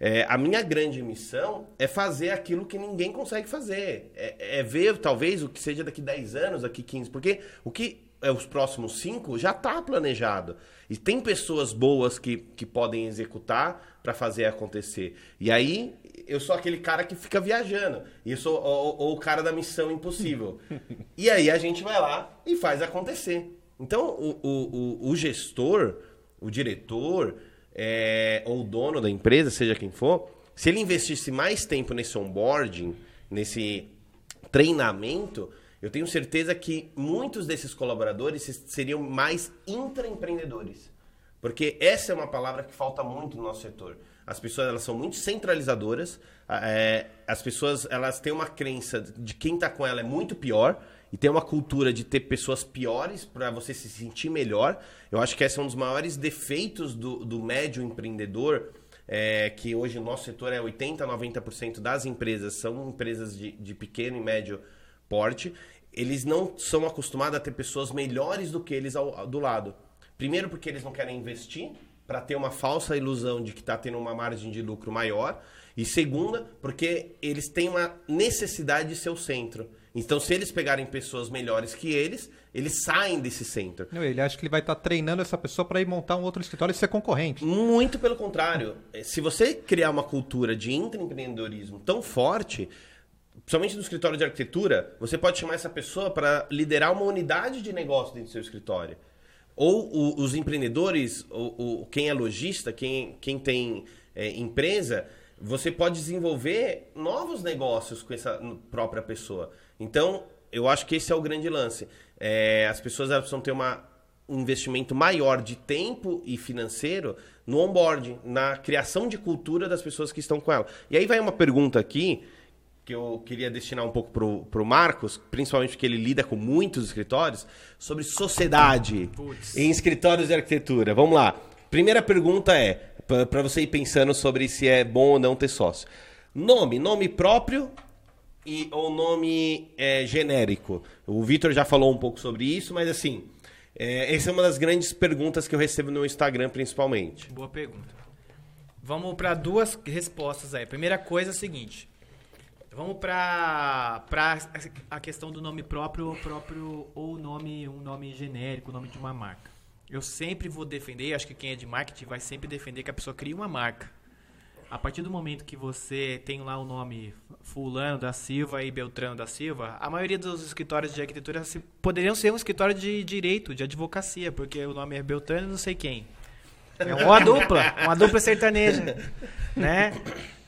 É, a minha grande missão é fazer aquilo que ninguém consegue fazer. É, é ver, talvez, o que seja daqui 10 anos, daqui 15. Porque o que é os próximos 5 já está planejado. E tem pessoas boas que, que podem executar para fazer acontecer. E aí, eu sou aquele cara que fica viajando. E eu sou ou, ou o cara da missão impossível. e aí a gente vai lá e faz acontecer. Então, o, o, o, o gestor, o diretor, é, ou o dono da empresa, seja quem for, se ele investisse mais tempo nesse onboarding, nesse treinamento, eu tenho certeza que muitos desses colaboradores seriam mais intraempreendedores. Porque essa é uma palavra que falta muito no nosso setor. As pessoas elas são muito centralizadoras, é, as pessoas elas têm uma crença de quem está com ela é muito pior e tem uma cultura de ter pessoas piores para você se sentir melhor. Eu acho que esse é um dos maiores defeitos do, do médio empreendedor, é, que hoje no nosso setor é 80%, 90% das empresas são empresas de, de pequeno e médio porte. Eles não são acostumados a ter pessoas melhores do que eles ao, do lado. Primeiro porque eles não querem investir para ter uma falsa ilusão de que está tendo uma margem de lucro maior. E segunda, porque eles têm uma necessidade de ser o centro. Então, se eles pegarem pessoas melhores que eles, eles saem desse centro. Não, ele acha que ele vai estar treinando essa pessoa para ir montar um outro escritório e ser concorrente. Muito pelo contrário. Se você criar uma cultura de intraempreendedorismo tão forte, principalmente no escritório de arquitetura, você pode chamar essa pessoa para liderar uma unidade de negócio dentro do seu escritório. Ou o, os empreendedores, o, o, quem é lojista, quem, quem tem é, empresa, você pode desenvolver novos negócios com essa própria pessoa. Então, eu acho que esse é o grande lance. É, as pessoas precisam ter uma, um investimento maior de tempo e financeiro no onboarding, na criação de cultura das pessoas que estão com ela. E aí vai uma pergunta aqui que eu queria destinar um pouco para o Marcos, principalmente porque ele lida com muitos escritórios, sobre sociedade Puts. em escritórios de arquitetura. Vamos lá. Primeira pergunta é, para você ir pensando sobre se é bom ou não ter sócio. Nome, nome próprio e ou nome é, genérico. O Vitor já falou um pouco sobre isso, mas assim, é, essa é uma das grandes perguntas que eu recebo no Instagram, principalmente. Boa pergunta. Vamos para duas respostas aí. Primeira coisa é a seguinte: Vamos para a questão do nome próprio, próprio ou nome, um nome genérico, o nome de uma marca. Eu sempre vou defender, acho que quem é de marketing vai sempre defender que a pessoa crie uma marca. A partir do momento que você tem lá o nome Fulano da Silva e Beltrano da Silva, a maioria dos escritórios de arquitetura poderiam ser um escritório de direito, de advocacia, porque o nome é Beltrano não sei quem. É uma dupla, uma dupla sertaneja, né?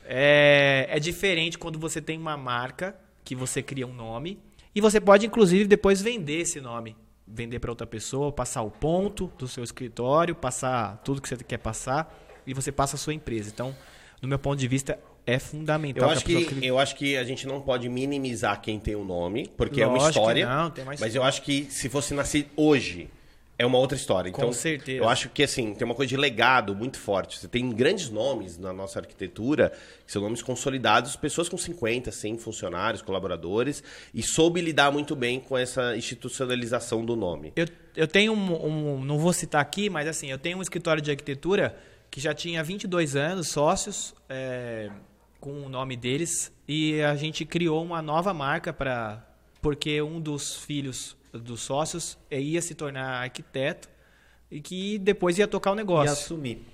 É, é diferente quando você tem uma marca que você cria um nome e você pode inclusive depois vender esse nome, vender para outra pessoa, passar o ponto do seu escritório, passar tudo que você quer passar e você passa a sua empresa. Então, no meu ponto de vista, é fundamental. Eu acho que, que, eu acho que a gente não pode minimizar quem tem o um nome, porque Lógico é uma história. Não, tem mais mas eu acho que se fosse nascer hoje é uma outra história. Então, Com certeza. Eu acho que, assim, tem uma coisa de legado muito forte. Você tem grandes nomes na nossa arquitetura, que são nomes consolidados, pessoas com 50, 100 funcionários, colaboradores, e soube lidar muito bem com essa institucionalização do nome. Eu, eu tenho um, um, não vou citar aqui, mas assim, eu tenho um escritório de arquitetura que já tinha 22 anos, sócios, é, com o nome deles, e a gente criou uma nova marca para... Porque um dos filhos dos sócios ia se tornar arquiteto e que depois ia tocar o negócio. E assumir.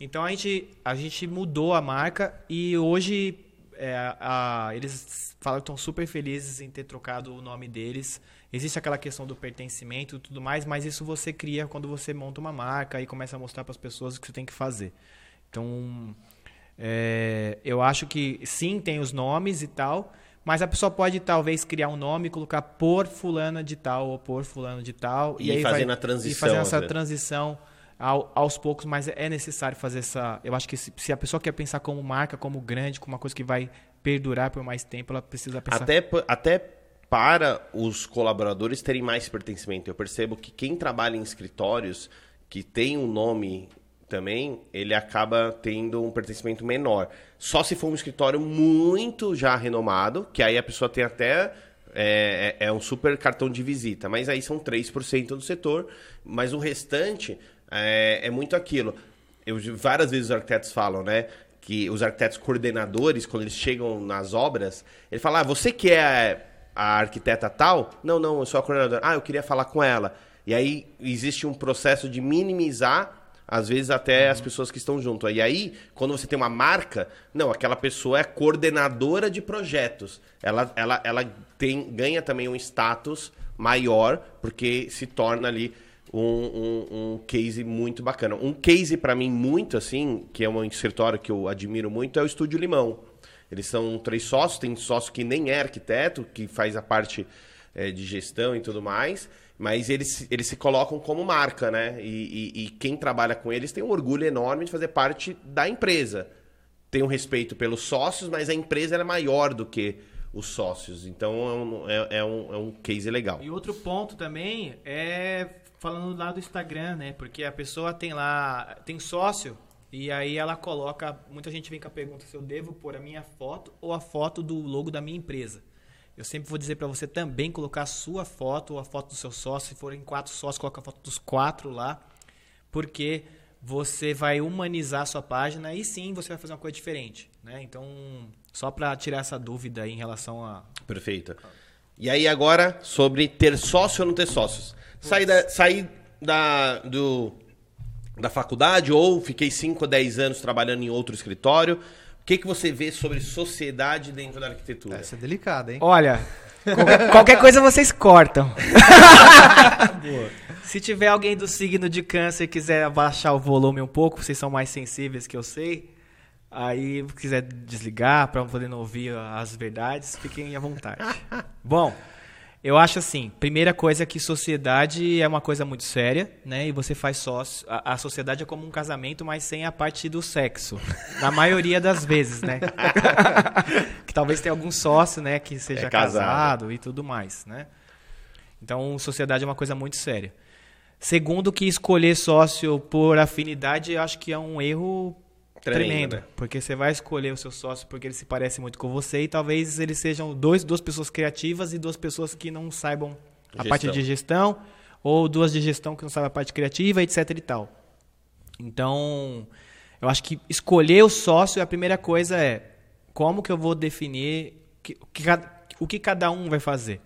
Então a gente, a gente mudou a marca e hoje é, a, eles falam que estão super felizes em ter trocado o nome deles. Existe aquela questão do pertencimento e tudo mais, mas isso você cria quando você monta uma marca e começa a mostrar para as pessoas o que você tem que fazer. Então, é, eu acho que sim, tem os nomes e tal, mas a pessoa pode talvez criar um nome e colocar por fulana de tal ou por fulano de tal. E, e aí fazendo vai, a transição. E fazendo essa transição ao, aos poucos, mas é necessário fazer essa. Eu acho que se, se, a pessoa quer pensar como marca, como grande, como uma coisa que vai perdurar por mais tempo, ela precisa pensar. Até, até para os colaboradores terem mais pertencimento. Eu percebo que quem trabalha em escritórios que tem um nome também, ele acaba tendo um pertencimento menor. Só se for um escritório muito já renomado, que aí a pessoa tem até. É, é, é um super cartão de visita, mas aí são 3% do setor, mas o restante é, é muito aquilo. Eu, várias vezes os arquitetos falam, né? Que os arquitetos coordenadores, quando eles chegam nas obras, ele fala: ah, você que é a arquiteta tal? Não, não, eu sou a coordenadora. Ah, eu queria falar com ela. E aí existe um processo de minimizar às vezes até uhum. as pessoas que estão junto. E aí, quando você tem uma marca, não, aquela pessoa é coordenadora de projetos. Ela, ela, ela tem, ganha também um status maior, porque se torna ali um, um, um case muito bacana. Um case para mim muito assim, que é um escritório que eu admiro muito, é o Estúdio Limão. Eles são três sócios, tem sócio que nem é arquiteto, que faz a parte é, de gestão e tudo mais. Mas eles, eles se colocam como marca, né? E, e, e, quem trabalha com eles tem um orgulho enorme de fazer parte da empresa. Tem um respeito pelos sócios, mas a empresa é maior do que os sócios. Então é um, é, é, um, é um case legal. E outro ponto também é falando lá do Instagram, né? Porque a pessoa tem lá, tem sócio, e aí ela coloca. Muita gente vem com a pergunta se eu devo pôr a minha foto ou a foto do logo da minha empresa. Eu sempre vou dizer para você também colocar a sua foto ou a foto do seu sócio. Se forem quatro sócios, coloca a foto dos quatro lá, porque você vai humanizar a sua página e sim você vai fazer uma coisa diferente. Né? Então, só para tirar essa dúvida aí em relação a. Perfeito. E aí agora sobre ter sócio ou não ter sócios. Saí da, saí da, do, da faculdade ou fiquei 5 ou 10 anos trabalhando em outro escritório. O que, que você vê sobre sociedade dentro da arquitetura? Essa é delicada, hein? Olha, qualquer, qualquer coisa vocês cortam. Se tiver alguém do signo de câncer e quiser abaixar o volume um pouco, vocês são mais sensíveis que eu sei. Aí, se quiser desligar para poder não ouvir as verdades, fiquem à vontade. Bom, eu acho assim, primeira coisa é que sociedade é uma coisa muito séria, né? E você faz sócio. A, a sociedade é como um casamento, mas sem a parte do sexo. Na maioria das vezes, né? que talvez tenha algum sócio, né, que seja É casado. casado e tudo mais, né? Então, sociedade é uma coisa muito séria. Segundo, que escolher sócio por afinidade, eu acho que é um erro Tremendo, tremendo. né? Porque você vai escolher o seu sócio porque ele se parece muito com você e talvez eles sejam dois, duas pessoas criativas e duas pessoas que não saibam a Gestão. parte de gestão, ou duas de gestão que não sabem a parte criativa, etc e tal. Então, eu acho que escolher o sócio, a primeira coisa é como que eu vou definir que- o que, cada- o que cada um vai fazer.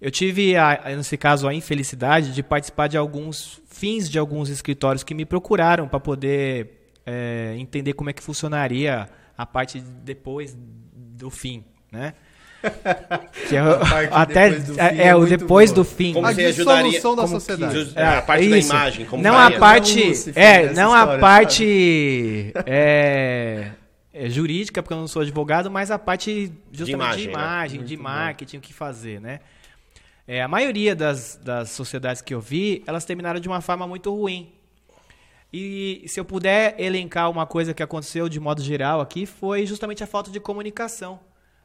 Eu tive, a- nesse caso, a infelicidade de participar de alguns fins de alguns escritórios que me procuraram para poder é, entender como é que funcionaria a parte depois do fim, né? Que é, o- parte até depois do é, fim é é o depois boa. do fim. Como A dissolução da como que- sociedade. Just- é, a parte da isso. imagem, como não a parte, Não, Lúcifer, é, não a parte é, é, jurídica, porque eu não sou advogado, mas a parte justamente de imagem, imagem, né? de, marketing, o que fazer, né? É, a maioria das, das sociedades que eu vi, elas terminaram de uma forma muito ruim. E se eu puder elencar uma coisa que aconteceu de modo geral aqui, foi justamente a falta de comunicação.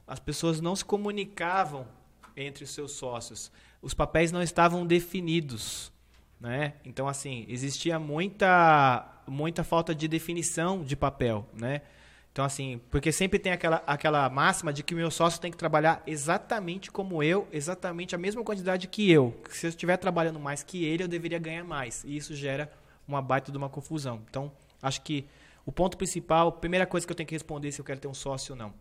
As pessoas não se comunicavam entre os seus sócios. Os papéis não estavam definidos. Né? Então, assim, existia muita, muita falta de definição de papel. Né? Então, assim, porque sempre tem aquela, aquela máxima de que o meu sócio tem que trabalhar exatamente como eu, exatamente a mesma quantidade que eu. Se eu estiver trabalhando mais que ele, eu deveria ganhar mais. E isso gera uma baita de uma confusão. Então, acho que o ponto principal, primeira coisa que eu tenho que responder se eu quero ter um sócio ou não,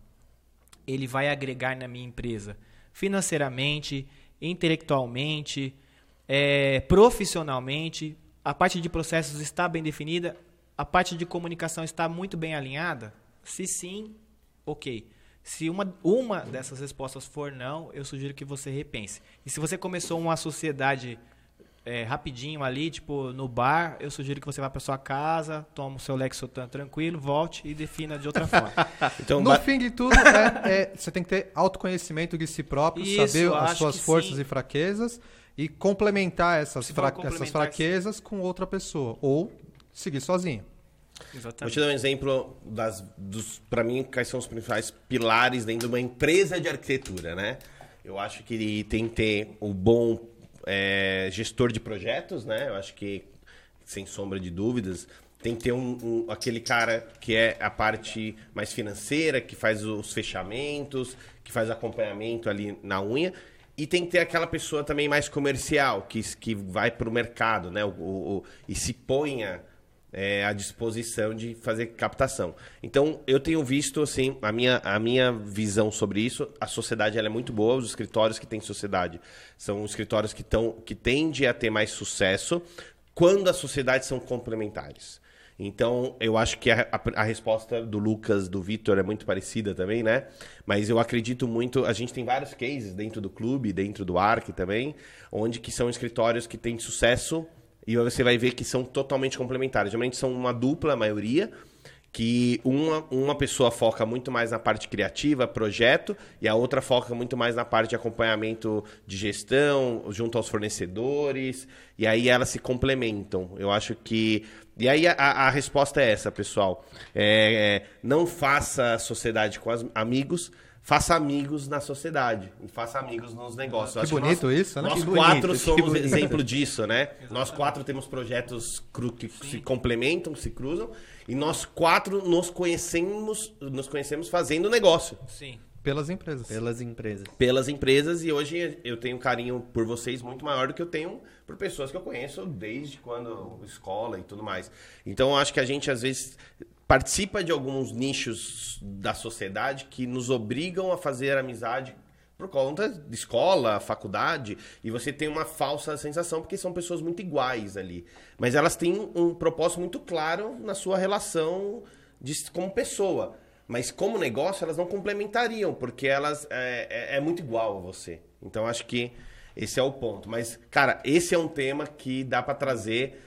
ele vai agregar na minha empresa financeiramente, intelectualmente, é, profissionalmente, a parte de processos está bem definida, a parte de comunicação está muito bem alinhada? Se sim, ok. Se uma, uma dessas respostas for não, eu sugiro que você repense. E se você começou uma sociedade é, rapidinho ali, tipo no bar, eu sugiro que você vá para sua casa, toma o seu Lexotan tranquilo, volte e defina de outra forma. Então, No ba- fim de tudo, é, é- você tem que ter autoconhecimento de si próprio, Isso, saber as suas forças sim. e fraquezas e complementar essas, fra- complementar, essas fraquezas com outra pessoa. Ou seguir sozinho. Vou Exatamente. te dar um exemplo das, dos, para mim, quais são os principais pilares dentro de uma empresa de arquitetura, né? Eu acho que tem que ter o bom é, gestor de projetos, né? Eu acho que, sem sombra de dúvidas, tem que ter um, um- aquele cara que é a parte mais financeira, que faz os fechamentos, que faz acompanhamento ali na unha. E tem que ter aquela pessoa também mais comercial, que, que vai para o mercado, né? O, o- o- e se ponha é, à disposição de fazer captação. Então, eu tenho visto, assim, a minha, a minha visão sobre isso, a sociedade ela é muito boa, os escritórios que têm sociedade são escritórios que, tão, que tendem a ter mais sucesso quando as sociedades são complementares. Então, eu acho que a, a- a resposta do Lucas, do Vitor, é muito parecida também, né? Mas eu acredito muito. A gente tem vários cases dentro do clube, dentro do ARC também, onde que são escritórios que têm sucesso e você vai ver que são totalmente complementares. Geralmente são uma dupla, a maioria, que uma, uma pessoa foca muito mais na parte criativa, projeto, e a outra foca muito mais na parte de acompanhamento de gestão, junto aos fornecedores, e aí elas se complementam. Eu acho que. E aí a, a resposta é essa, pessoal. É, é, não faça sociedade com as- amigos. Faça amigos na sociedade e faça amigos nos negócios. Eu Que acho bonito nós, isso, né? Nós Que quatro bonito, que somos exemplo disso, né? Nós quatro temos projetos que se complementam, se cruzam, e nós quatro nos conhecemos, nos conhecemos fazendo negócio Sim. Pelas empresas. Pelas empresas. pelas empresas e hoje eu tenho um carinho por vocês muito maior do que eu tenho por pessoas que eu conheço desde quando escola e tudo mais. Então eu acho que a gente às vezes participa de alguns nichos da sociedade que nos obrigam a fazer amizade por conta de escola, faculdade, e você tem uma falsa sensação porque são pessoas muito iguais ali. Mas elas têm um propósito muito claro na sua relação de, como pessoa. Mas como negócio, elas não complementariam, porque elas é, é, é muito igual a você. Então acho que esse é o ponto. Mas, cara, esse é um tema que dá para trazer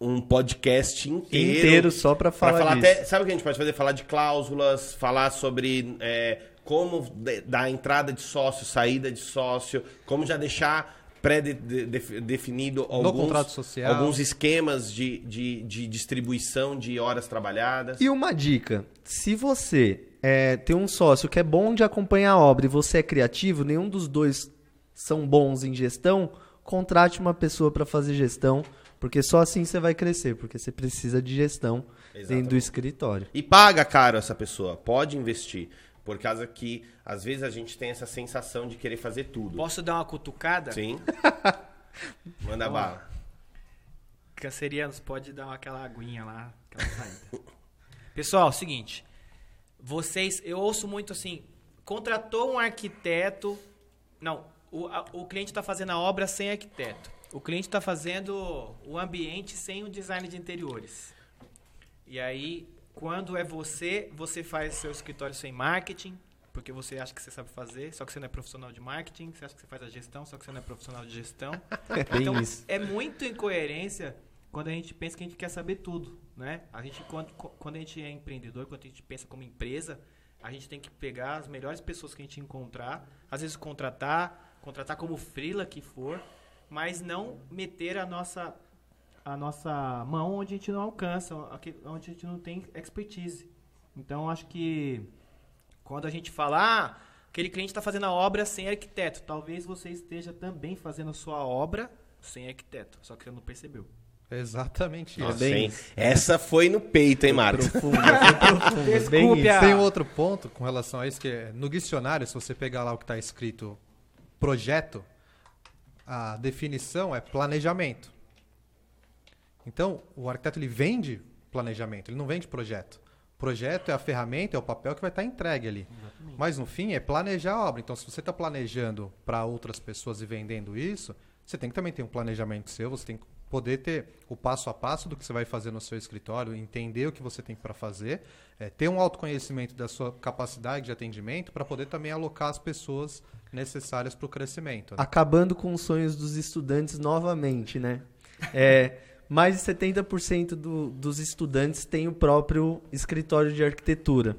um podcast inteiro. Inteiro só para falar, pra falar disso. até, Sabe o que a gente pode fazer? Falar de cláusulas, falar sobre é, como dar entrada de sócio, saída de sócio, como já deixar pré-definido alguns, alguns esquemas de, de, de, distribuição de horas trabalhadas. E uma dica: se você é, tem um sócio que é bom de acompanhar a obra e você é criativo, nenhum dos dois são bons em gestão, contrate uma pessoa para fazer gestão, porque só assim você vai crescer, porque você precisa de gestão Exatamente. dentro do escritório. E paga caro essa pessoa, pode investir. Por causa que, às vezes, a gente tem essa sensação de querer fazer tudo. Posso dar uma cutucada? Sim. Manda bala. Cancerianos, pode dar aquela aguinha lá, aquela saída. Pessoal, seguinte. Vocês, eu ouço muito assim, contratou um arquiteto. Não, o, a, o cliente está fazendo a obra sem arquiteto. O cliente está fazendo o ambiente sem o design de interiores. E aí quando é você, você faz seu escritório sem marketing, porque você acha que você sabe fazer, só que você não é profissional de marketing, você acha que você faz a gestão, só que você não é profissional de gestão. É então, isso. é muito incoerência quando a gente pensa que a gente quer saber tudo, né? A gente quando, quando a gente é empreendedor, quando a gente pensa como empresa, a gente tem que pegar as melhores pessoas que a gente encontrar, às vezes contratar, contratar como freela que for, mas não meter a nossa a nossa mão onde a gente não alcança, onde a gente não tem expertise. Então, acho que quando a gente fala, ah, aquele cliente está fazendo a obra sem arquiteto, talvez você esteja também fazendo a sua obra sem arquiteto, só que você não percebeu. Exatamente isso. Bem, essa foi no peito, hein, Marcos? Profundo, profundo. Desculpe, Tem outro ponto com relação a isso, que é, no dicionário, se você pegar lá o que está escrito projeto, a definição é planejamento. Então, o arquiteto ele vende planejamento, ele não vende projeto. Projeto é a ferramenta, é o papel que vai estar entregue ali. Exatamente. Mas no fim é planejar a obra. Então, se você está planejando para outras pessoas e vendendo isso, você tem que também ter um planejamento seu, você tem que poder ter o passo a passo do que você vai fazer no seu escritório, entender o que você tem para fazer, é, ter um autoconhecimento da sua capacidade de atendimento para poder também alocar as pessoas necessárias para o crescimento. Né? Acabando com os sonhos dos estudantes novamente, né? É, mais de 70% do, dos estudantes têm o próprio escritório de arquitetura.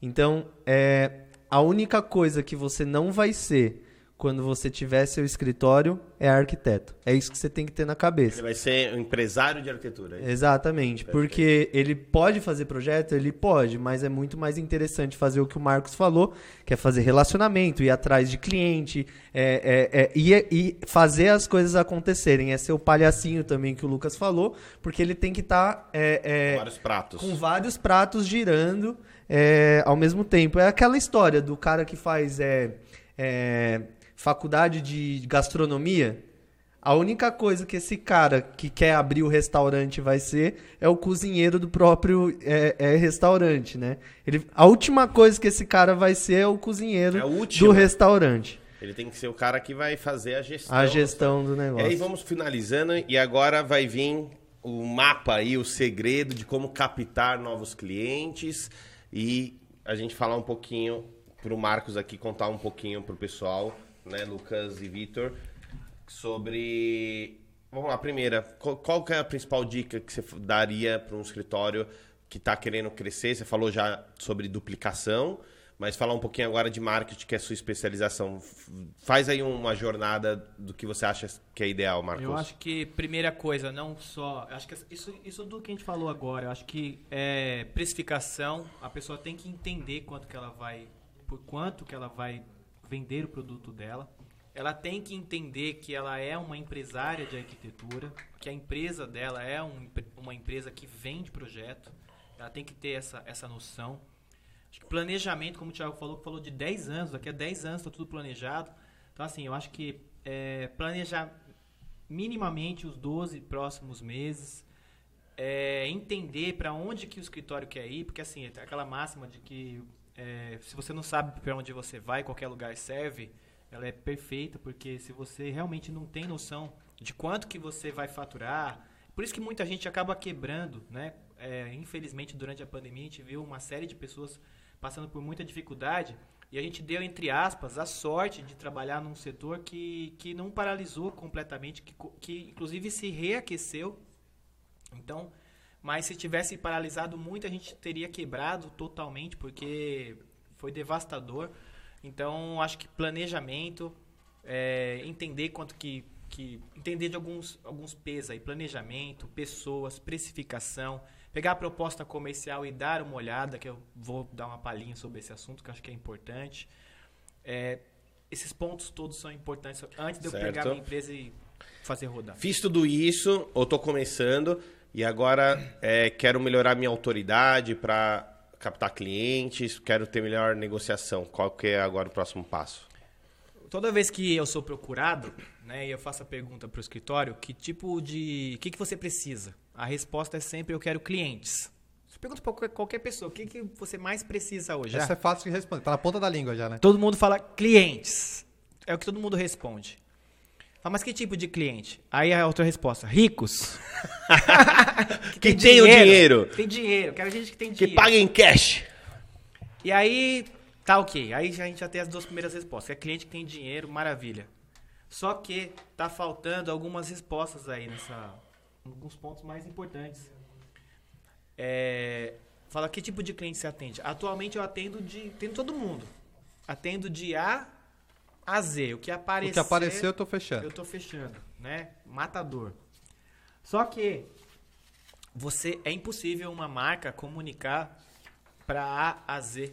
Então, é, a única coisa que você não vai ser quando você tiver seu escritório, é arquiteto. É isso que você tem que ter na cabeça. Ele vai ser um empresário de arquitetura. É Exatamente, Perfeito. porque ele pode fazer projeto, ele pode, mas é muito mais interessante fazer o que o Marcos falou, que é fazer relacionamento, ir atrás de cliente, é, é, é, e, e fazer as coisas acontecerem. É ser o palhacinho também que o Lucas falou, porque ele tem que estar tá, é, é, com vários pratos, com vários pratos girando é, ao mesmo tempo. É aquela história do cara que faz é, faculdade de gastronomia, a única coisa que esse cara que quer abrir o restaurante vai ser é o cozinheiro do próprio é, é restaurante, né? Ele, a última coisa que esse cara vai ser é o cozinheiro é do restaurante. Ele tem que ser o cara que vai fazer a gestão. A gestão do negócio. E aí vamos finalizando e agora vai vir o mapa aí, o segredo de como captar novos clientes e a gente falar um pouquinho para o Marcos aqui contar um pouquinho para o pessoal né, Lucas e Vitor, sobre. Vamos lá, primeira, qual, qual é a principal dica que você daria para um escritório que está querendo crescer? Você falou já sobre duplicação, mas falar um pouquinho agora de marketing, que é a sua especialização. Faz aí uma jornada do que você acha que é ideal, Marcos. Eu acho que, primeira coisa, não só. Acho que isso, isso do que a gente falou agora, eu acho que é precificação, a pessoa tem que entender quanto que ela vai. Por quanto que ela vai vender o produto dela. Ela tem que entender que ela é uma empresária de arquitetura, que a empresa dela é um, uma empresa que vende projeto. Ela tem que ter essa, essa noção. Acho que planejamento, como o Thiago falou, falou de 10 anos, daqui a 10 anos está tudo planejado. Então, assim, eu acho que é, planejar minimamente os 12 próximos meses, é, entender para onde que o escritório quer ir, porque assim, aquela máxima de que é, se você não sabe para onde você vai, qualquer lugar serve, ela é perfeita, porque se você realmente não tem noção de quanto que você vai faturar, por isso que muita gente acaba quebrando, né? É, infelizmente, durante a pandemia, a gente viu uma série de pessoas passando por muita dificuldade e a gente deu, entre aspas, a sorte de trabalhar num setor que, que não paralisou completamente, que, que inclusive se reaqueceu. Então, mas se tivesse paralisado muito, a gente teria quebrado totalmente, porque foi devastador. Então, acho que planejamento, é, entender quanto que que entender de alguns, alguns pesos aí, planejamento, pessoas, precificação, pegar a proposta comercial e dar uma olhada, que eu vou dar uma palhinha sobre esse assunto, que eu acho que é importante. É, esses pontos todos são importantes antes de eu certo. pegar a minha empresa e fazer rodar. Fiz tudo isso, ou estou começando, e agora é, quero melhorar minha autoridade para captar clientes, quero ter melhor negociação. Qual que é agora o próximo passo? Toda vez que eu sou procurado, né, e eu faço a pergunta para o escritório, que tipo de, o que, que você precisa? A resposta é sempre eu quero clientes. Você pergunta para qualquer pessoa, o que, que você mais precisa hoje? Essa é fácil de responder, tá na ponta da língua já, né? Todo mundo fala clientes. É o que todo mundo responde. Fala, mas que tipo de cliente? Aí a outra resposta, ricos. Que tem o dinheiro. Tem dinheiro, quero gente que tem Que dinheiro. paga em cash. E aí, tá ok. Aí a gente já tem as duas primeiras respostas. É cliente que tem dinheiro, maravilha. Só que tá faltando algumas respostas aí nessa. Alguns pontos mais importantes. É, fala que tipo de cliente você atende. Atualmente eu atendo de. Atendo todo mundo. Atendo de A a Z. O que aparecer. O que apareceu eu tô fechando. Eu tô fechando, né? Matador. Só que você é impossível uma marca comunicar para A a Z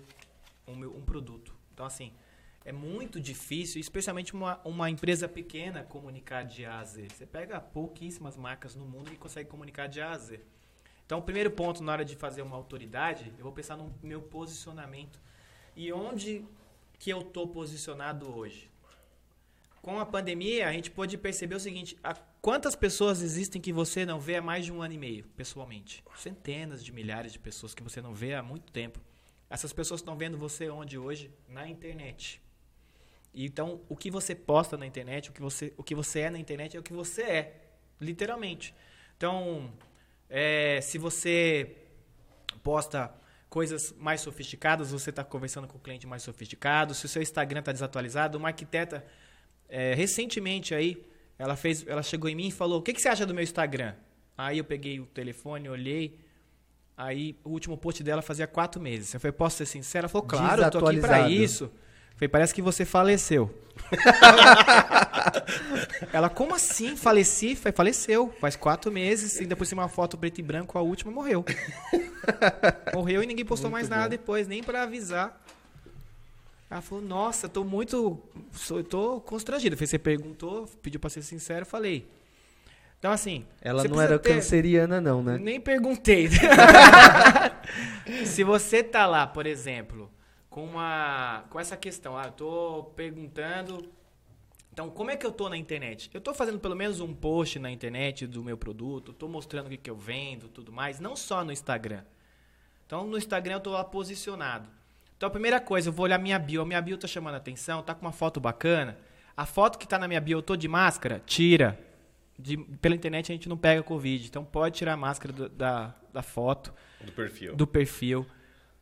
um, um produto. Então assim, é muito difícil, especialmente uma, uma empresa pequena comunicar de A a Z. Você pega pouquíssimas marcas no mundo que consegue comunicar de A a Z. Então, o primeiro ponto na hora de fazer uma autoridade, eu vou pensar no meu posicionamento. E onde que eu tô posicionado hoje? Com a pandemia, a gente pôde perceber o seguinte: a quantas pessoas existem que você não vê há mais de um ano e meio, pessoalmente? Centenas de milhares de pessoas que você não vê há muito tempo. Essas pessoas estão vendo você onde hoje? Na internet. Então, o que você posta na internet, o que você, o que você é na internet é o que você é, literalmente. Então, é, se você posta coisas mais sofisticadas, você está conversando com o cliente mais sofisticado. Se o seu Instagram está desatualizado, uma arquiteta é, recentemente aí, ela fez, ela chegou em mim e falou: "O que, que você acha do meu Instagram?" Aí eu peguei o telefone, olhei. Aí o último post dela fazia quatro meses. Eu falei: "Posso ser sincera?" Ela falou: "Claro, eu tô aqui para isso." Falei: "Parece que você faleceu." Ela, como assim? Faleci? Falei, faleceu. Faz quatro meses. E depois uma foto preto e branco, a última morreu. morreu e ninguém postou mais nada depois, nem pra avisar. Ela falou, nossa, tô muito. sou- tô constrangido. Falei, você perguntou, pediu pra ser sincero, falei. Então, assim. Ela não era ter- canceriana, não, né? nem perguntei. Se você tá lá, por exemplo, com uma com essa questão, ah, eu tô perguntando, então como é que eu tô na internet? Eu tô fazendo pelo menos um post na internet do meu produto, tô mostrando o que, que eu vendo, tudo mais, não só no Instagram. Então no Instagram eu tô lá posicionado. Então a primeira coisa, eu vou olhar minha bio, a minha bio tá chamando a atenção, tá com uma foto bacana. A foto que tá na minha bio, eu tô de máscara, tira. De- pela internet a gente não pega Covid, então pode tirar a máscara do- da, da foto, Do perfil. do perfil.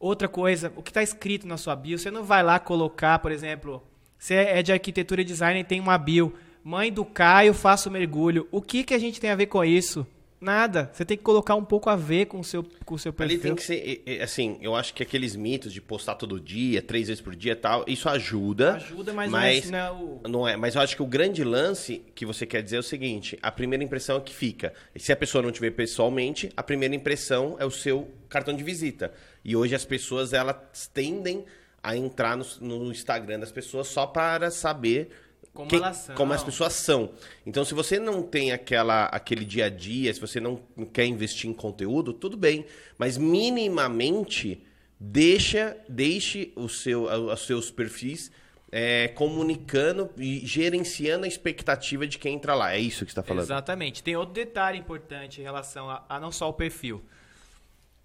Outra coisa, o que está escrito na sua bio, você não vai lá colocar, por exemplo, você é de arquitetura e design e tem uma bio, mãe do Caio, faço mergulho. O que, que a gente tem a ver com isso? Nada. Você tem que colocar um pouco a ver com o seu, com o seu Ali perfil. tem que ser, assim, eu acho que aqueles mitos de postar todo dia, três vezes por dia e tal, isso ajuda. Ajuda, mas, mas não é o... Não é, mas eu acho que o grande lance que você quer dizer é o seguinte: a primeira impressão é que fica. E se a pessoa não te vê pessoalmente, a primeira impressão é o seu cartão de visita. E hoje as pessoas elas tendem a entrar no, no Instagram das pessoas só para saber Como como as pessoas são. Então, se você não tem aquela, aquele dia a dia, se você não quer investir em conteúdo, tudo bem. Mas minimamente deixa, deixe o seu, os seus perfis é, comunicando e gerenciando a expectativa de quem entra lá. É isso que você está falando. Exatamente. Tem outro detalhe importante em relação a, a não só o perfil.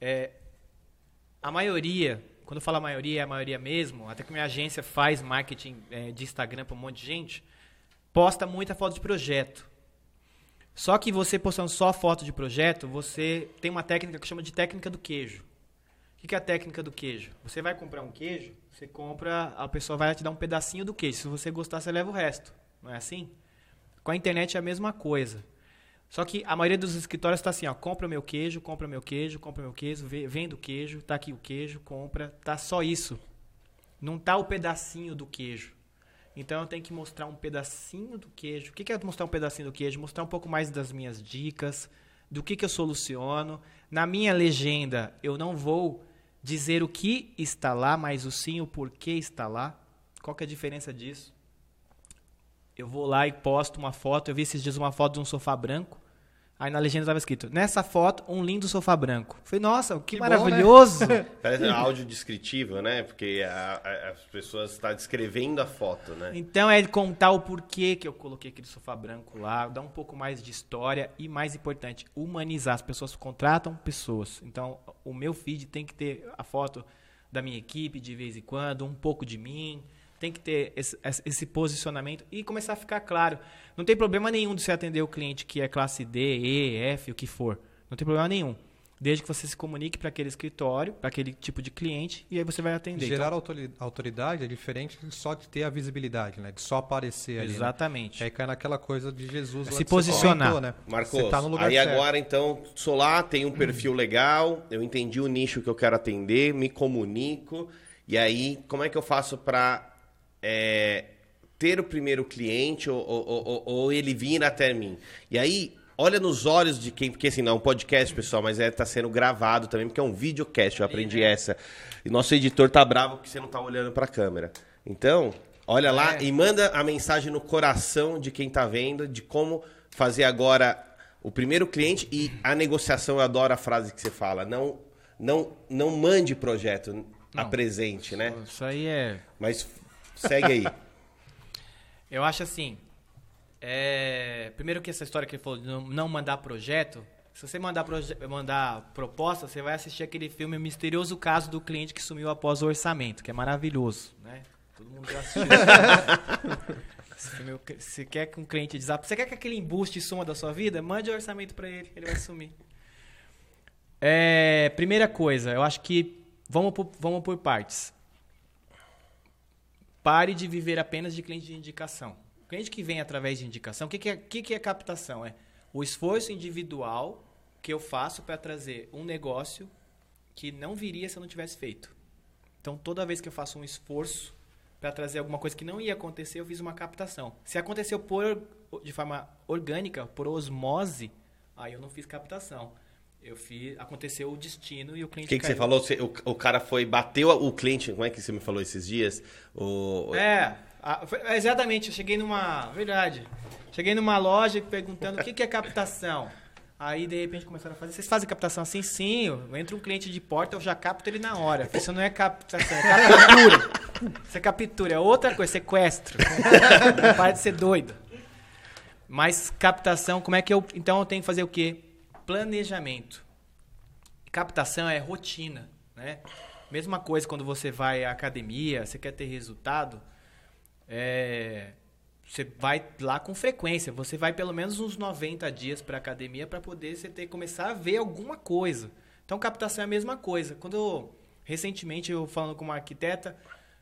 É, a maioria quando eu falo a maioria, é a maioria mesmo, até que minha agência faz marketing é, de Instagram para um monte de gente, posta muita foto de projeto. Só que você postando só foto de projeto, você tem uma técnica que chama de técnica do queijo. O que é a técnica do queijo? Você vai comprar um queijo, você compra, a pessoa vai te dar um pedacinho do queijo. Se você gostar, você leva o resto. Não é assim? Com a internet é a mesma coisa. Só que a maioria dos escritórios está assim, ó, compra meu queijo, compra meu queijo, compra meu queijo, vende o queijo, tá aqui o queijo, compra, tá só isso. Não tá o pedacinho do queijo. Então eu tenho que mostrar um pedacinho do queijo. O que é mostrar um pedacinho do queijo? Mostrar um pouco mais das minhas dicas, do que, que eu soluciono. Na minha legenda, eu não vou dizer o que está lá, mas o sim o porquê está lá. Qual que é a diferença disso? Eu vou lá e posto uma foto. Eu vi esses dias uma foto de um sofá branco. Aí na legenda estava escrito: nessa foto, um lindo sofá branco. Falei, nossa, que, que maravilhoso! Bom, né? Parece um áudio descritivo, né? Porque a, a, as pessoas estão tá descrevendo a foto, né? Então é contar o porquê que eu coloquei aquele sofá branco lá, dar um pouco mais de história e, mais importante, humanizar. As pessoas contratam pessoas. Então o meu feed tem que ter a foto da minha equipe de vez em quando, um pouco de mim tem que ter esse, esse, posicionamento e começar a ficar claro. Não tem problema nenhum de você atender o cliente que é classe D, E, F, o que for. Não tem problema nenhum. Desde que você se comunique para aquele escritório, para aquele tipo de cliente, e aí você vai atender. Gerar então, autoridade é diferente de só de ter a visibilidade, né? De só aparecer ali. Né? Exatamente. Né? Aí cai naquela coisa de Jesus. Se posicionar. Comentou, né? Marcos, tá aí certo. agora então, sou lá, tenho um perfil legal, eu entendi o nicho que eu quero atender, me comunico, e aí como é que eu faço para é, ter o primeiro cliente ou, ou, ou, ou, ele vir até mim. E aí, olha nos olhos de quem, porque assim, não é um podcast, pessoal, mas é, tá sendo gravado também, porque é um videocast, eu aprendi é. essa. E nosso editor tá bravo porque você não tá olhando pra câmera. Então, olha lá é. e manda a mensagem no coração de quem tá vendo, de como fazer agora o primeiro cliente e a negociação, eu adoro a frase que você fala, não, não, não mande projeto, não. apresente, né? Isso aí é... Mas Segue aí. Eu acho assim. É... Primeiro que essa história que ele falou de não mandar projeto. Se você mandar, proje... mandar proposta, você vai assistir aquele filme Misterioso Caso do Cliente que Sumiu Após o Orçamento, que é maravilhoso, né? Todo mundo já assistiu. Você quer que um cliente desapa, você quer que aquele embuste suma da sua vida? Mande o orçamento para ele, ele vai sumir. É, primeira coisa, eu acho que vamos por, vamos por partes. Pare de viver apenas de cliente de indicação. O cliente que vem através de indicação, o que, que, é, que, que é captação? É o esforço individual que eu faço para trazer um negócio que não viria se eu não tivesse feito. Então, toda vez que eu faço um esforço para trazer alguma coisa que não ia acontecer, eu fiz uma captação. Se aconteceu por, de forma orgânica, por osmose, aí eu não fiz captação. Eu fiz, aconteceu o destino e o cliente. O que, que você falou? Você, o, o, cara foi, bateu o cliente, como é que você me falou esses dias? O... É, a, foi, exatamente. Eu cheguei numa. Verdade. Cheguei numa loja perguntando o que, que é captação. Aí, de repente, começaram a fazer. Vocês fazem captação assim? Sim. Entra um cliente de porta, eu já capto ele na hora. Isso não é captação, é captura. Isso é captura, é outra coisa, sequestro. Para de ser doido. Mas captação, como é que eu. Então eu tenho que fazer o quê? Planejamento. Captação é rotina, né? Mesma coisa quando você vai à academia, você quer ter resultado, é, você vai lá com frequência. Você vai pelo menos uns 90 dias para academia para poder você ter começar a ver alguma coisa. Então, captação é a mesma coisa. Quando eu, recentemente eu falando com uma arquiteta,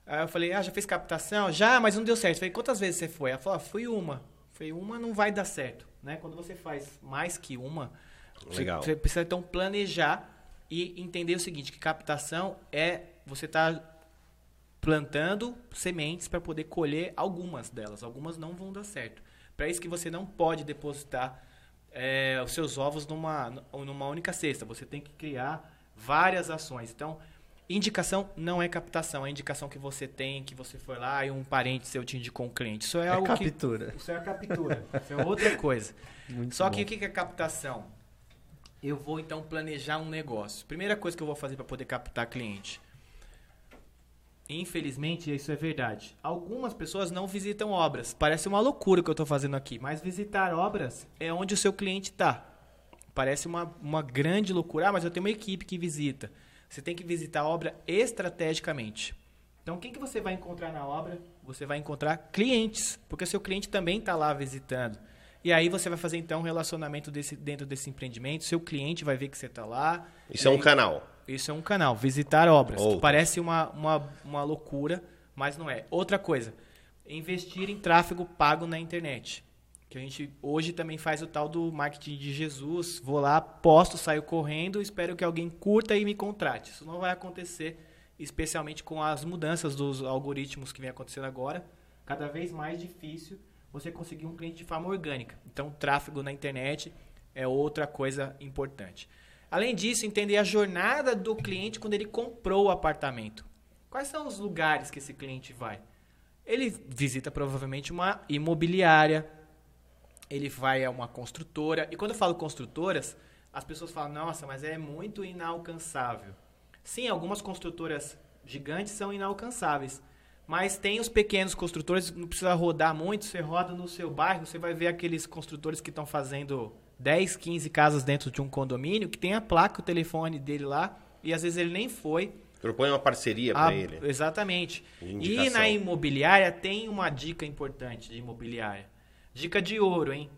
eu falei: "Ah, já fez captação? Já, mas não deu certo". Eu falei: "Quantas vezes você foi?". Ela falou: ah, "Fui uma". Falei: "Uma não vai dar certo", né? Quando você faz mais que uma, Legal. Você, precisa então planejar e entender o seguinte, que captação é você estar tá plantando sementes para poder colher algumas delas. Algumas não vão dar certo. Para isso que você não pode depositar é, os seus ovos numa, numa única cesta. Você tem que criar várias ações. Então, indicação não é captação. É indicação que você tem, que você foi lá e um parente seu te indicou um cliente. Isso é, é algo captura. Que, isso é a captura. isso é outra coisa. Muito Só bom. que o que é captação? Eu vou então planejar um negócio. Primeira coisa que eu vou fazer para poder captar cliente. Infelizmente, isso é verdade. Algumas pessoas não visitam obras. Parece uma loucura o que eu estou fazendo aqui, mas visitar obras é onde o seu cliente está. Parece uma, uma grande loucura. Ah, mas eu tenho uma equipe que visita. Você tem que visitar a obra estrategicamente. Então, quem que você vai encontrar na obra? Você vai encontrar clientes, porque seu cliente também está lá visitando. E aí você vai fazer então um relacionamento desse, dentro desse empreendimento. Seu cliente vai ver que você está lá. Isso é um aí- canal. Isso é um canal, visitar obras. Outro. Parece uma, uma, uma loucura, mas não é. Outra coisa, investir em tráfego pago na internet. Que a gente hoje também faz o tal do marketing de Jesus. Vou lá, posto, saio correndo, espero que alguém curta e me contrate. Isso não vai acontecer, especialmente com as mudanças dos algoritmos que vem acontecendo agora. Cada vez mais difícil você conseguir um cliente de forma orgânica. Então, tráfego na internet é outra coisa importante. Além disso, entender a jornada do cliente quando ele comprou o apartamento. Quais são os lugares que esse cliente vai? Ele visita provavelmente uma imobiliária, ele vai a uma construtora. E quando eu falo construtoras, as pessoas falam: nossa, mas é muito inalcançável. Sim, algumas construtoras gigantes são inalcançáveis. Mas tem os pequenos construtores, não precisa rodar muito, você roda no seu bairro, você vai ver aqueles construtores que estão fazendo 10, 15 casas dentro de um condomínio, que tem a placa, o telefone dele lá, e às vezes ele nem foi, Propõe uma parceria ah, para ele. Exatamente. E na imobiliária tem uma dica importante de imobiliária. Dica de ouro, hein?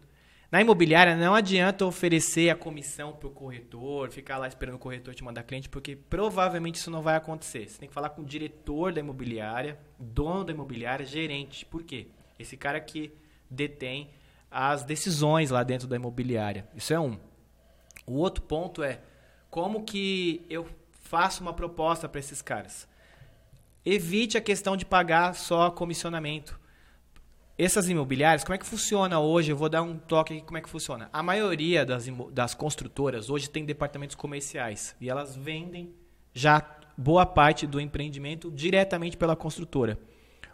Na imobiliária não adianta oferecer a comissão pro corretor, ficar lá esperando o corretor te mandar cliente, porque provavelmente isso não vai acontecer. Você tem que falar com o diretor da imobiliária, dono da imobiliária, gerente. Por quê? Esse cara que detém as decisões lá dentro da imobiliária. Isso é um. O outro ponto é como que eu faço uma proposta para esses caras. Evite a questão de pagar só comissionamento. Essas imobiliárias, como é que funciona hoje? Eu vou dar um toque aqui como é que funciona. A maioria das, das construtoras hoje tem departamentos comerciais e elas vendem já boa parte do empreendimento diretamente pela construtora.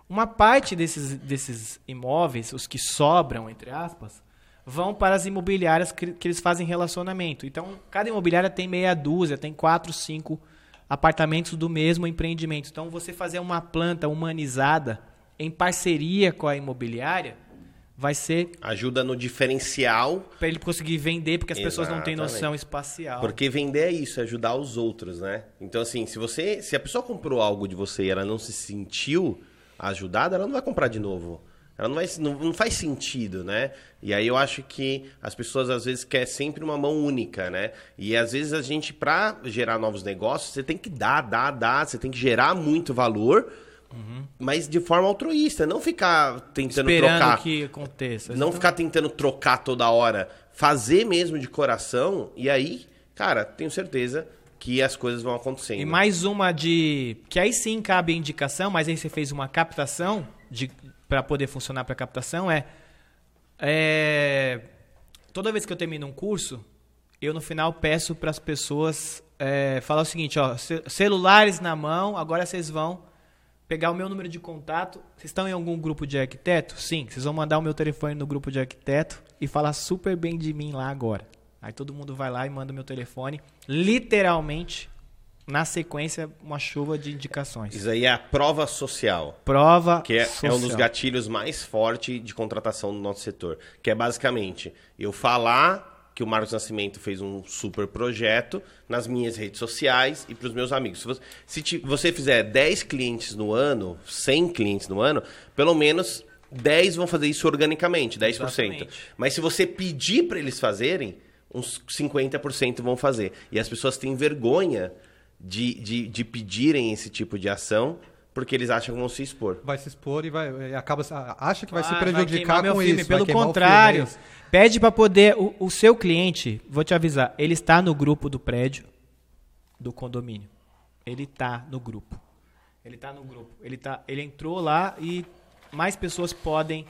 Uma parte desses, desses imóveis, os que sobram, entre aspas, vão para as imobiliárias que, que eles fazem relacionamento. Então, cada imobiliária tem meia dúzia, tem quatro, cinco apartamentos do mesmo empreendimento. Então, você fazer uma planta humanizada em parceria com a imobiliária vai ser Ajuda no diferencial, para ele conseguir vender, porque as pessoas não têm Exatamente. noção espacial. porque vender é isso, é ajudar os outros, né? Então, assim, se você. Se a pessoa comprou algo de você e ela não se sentiu ajudada, ela não vai comprar de novo. Ela não, vai, não, não faz sentido, né? E aí eu acho que as pessoas às vezes querem sempre uma mão única, né? E às vezes a gente, pra gerar novos negócios, você tem que dar, dar, dar, você tem que gerar muito valor, mas de forma altruísta, não ficar tentando Esperando trocar. que aconteça. Não ficar tentando trocar toda hora. Fazer mesmo de coração. E aí, cara, tenho certeza que as coisas vão acontecendo. E mais uma de. Que aí sim cabe a indicação, mas aí você fez uma captação de para poder funcionar para captação é, é. Toda vez que eu termino um curso, eu no final peço para as pessoas é, falar o seguinte: ó, ce- celulares na mão, agora vocês vão pegar o meu número de contato. Vocês estão em algum grupo de arquiteto? Sim, vocês vão mandar o meu telefone no grupo de arquiteto e falar super bem de mim lá agora. Aí todo mundo vai lá e manda o meu telefone. Literalmente, na sequência, uma chuva de indicações. Isso aí é a prova social. Prova Que é, é um dos social. gatilhos mais fortes de contratação do nosso setor. Que é basicamente eu falar que o Marcos Nascimento fez um super projeto nas minhas redes sociais e para os meus amigos. Se você, se ti- você fizer 10 clientes no ano, 100 clientes no ano, pelo menos 10 vão fazer isso organicamente, 10%. Exatamente. Mas se você pedir para eles fazerem, uns 50% vão fazer. E as pessoas têm vergonha de, de, de pedirem esse tipo de ação porque eles acham que vão se expor. Vai se expor e vai, e acaba, acha que vai se prejudicar meu com filme. isso. vai Pelo contrário, filme, é pede para poder. O, o seu cliente, vou te avisar, ele está no grupo do prédio do condomínio. Ele está no grupo. Ele está no grupo. Ele, tá, ele entrou lá e mais pessoas podem,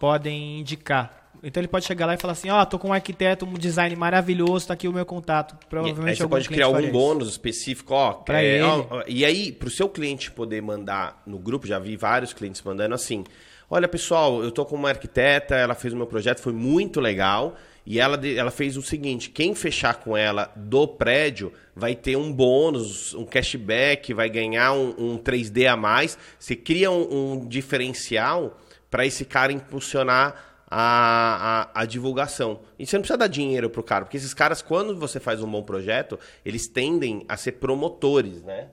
podem indicar. Então ele pode chegar lá e falar assim: Ó, tô com um arquiteto, um design maravilhoso, tá aqui o meu contato. E Provavelmente aí você pode criar algum bônus específico, ó. Pra é, ele. ó, e aí, pro seu cliente poder mandar no grupo, já vi vários clientes mandando assim: olha, pessoal, eu tô com uma arquiteta, ela fez o meu projeto, foi muito legal. E ela, ela fez o seguinte: quem fechar com ela do prédio vai ter um bônus, um cashback, vai ganhar um, um 3D a mais. Você cria um, um diferencial para esse cara impulsionar a, a, a divulgação. E você não precisa dar dinheiro pro cara, porque esses caras, quando você faz um bom projeto, eles tendem a ser promotores, né?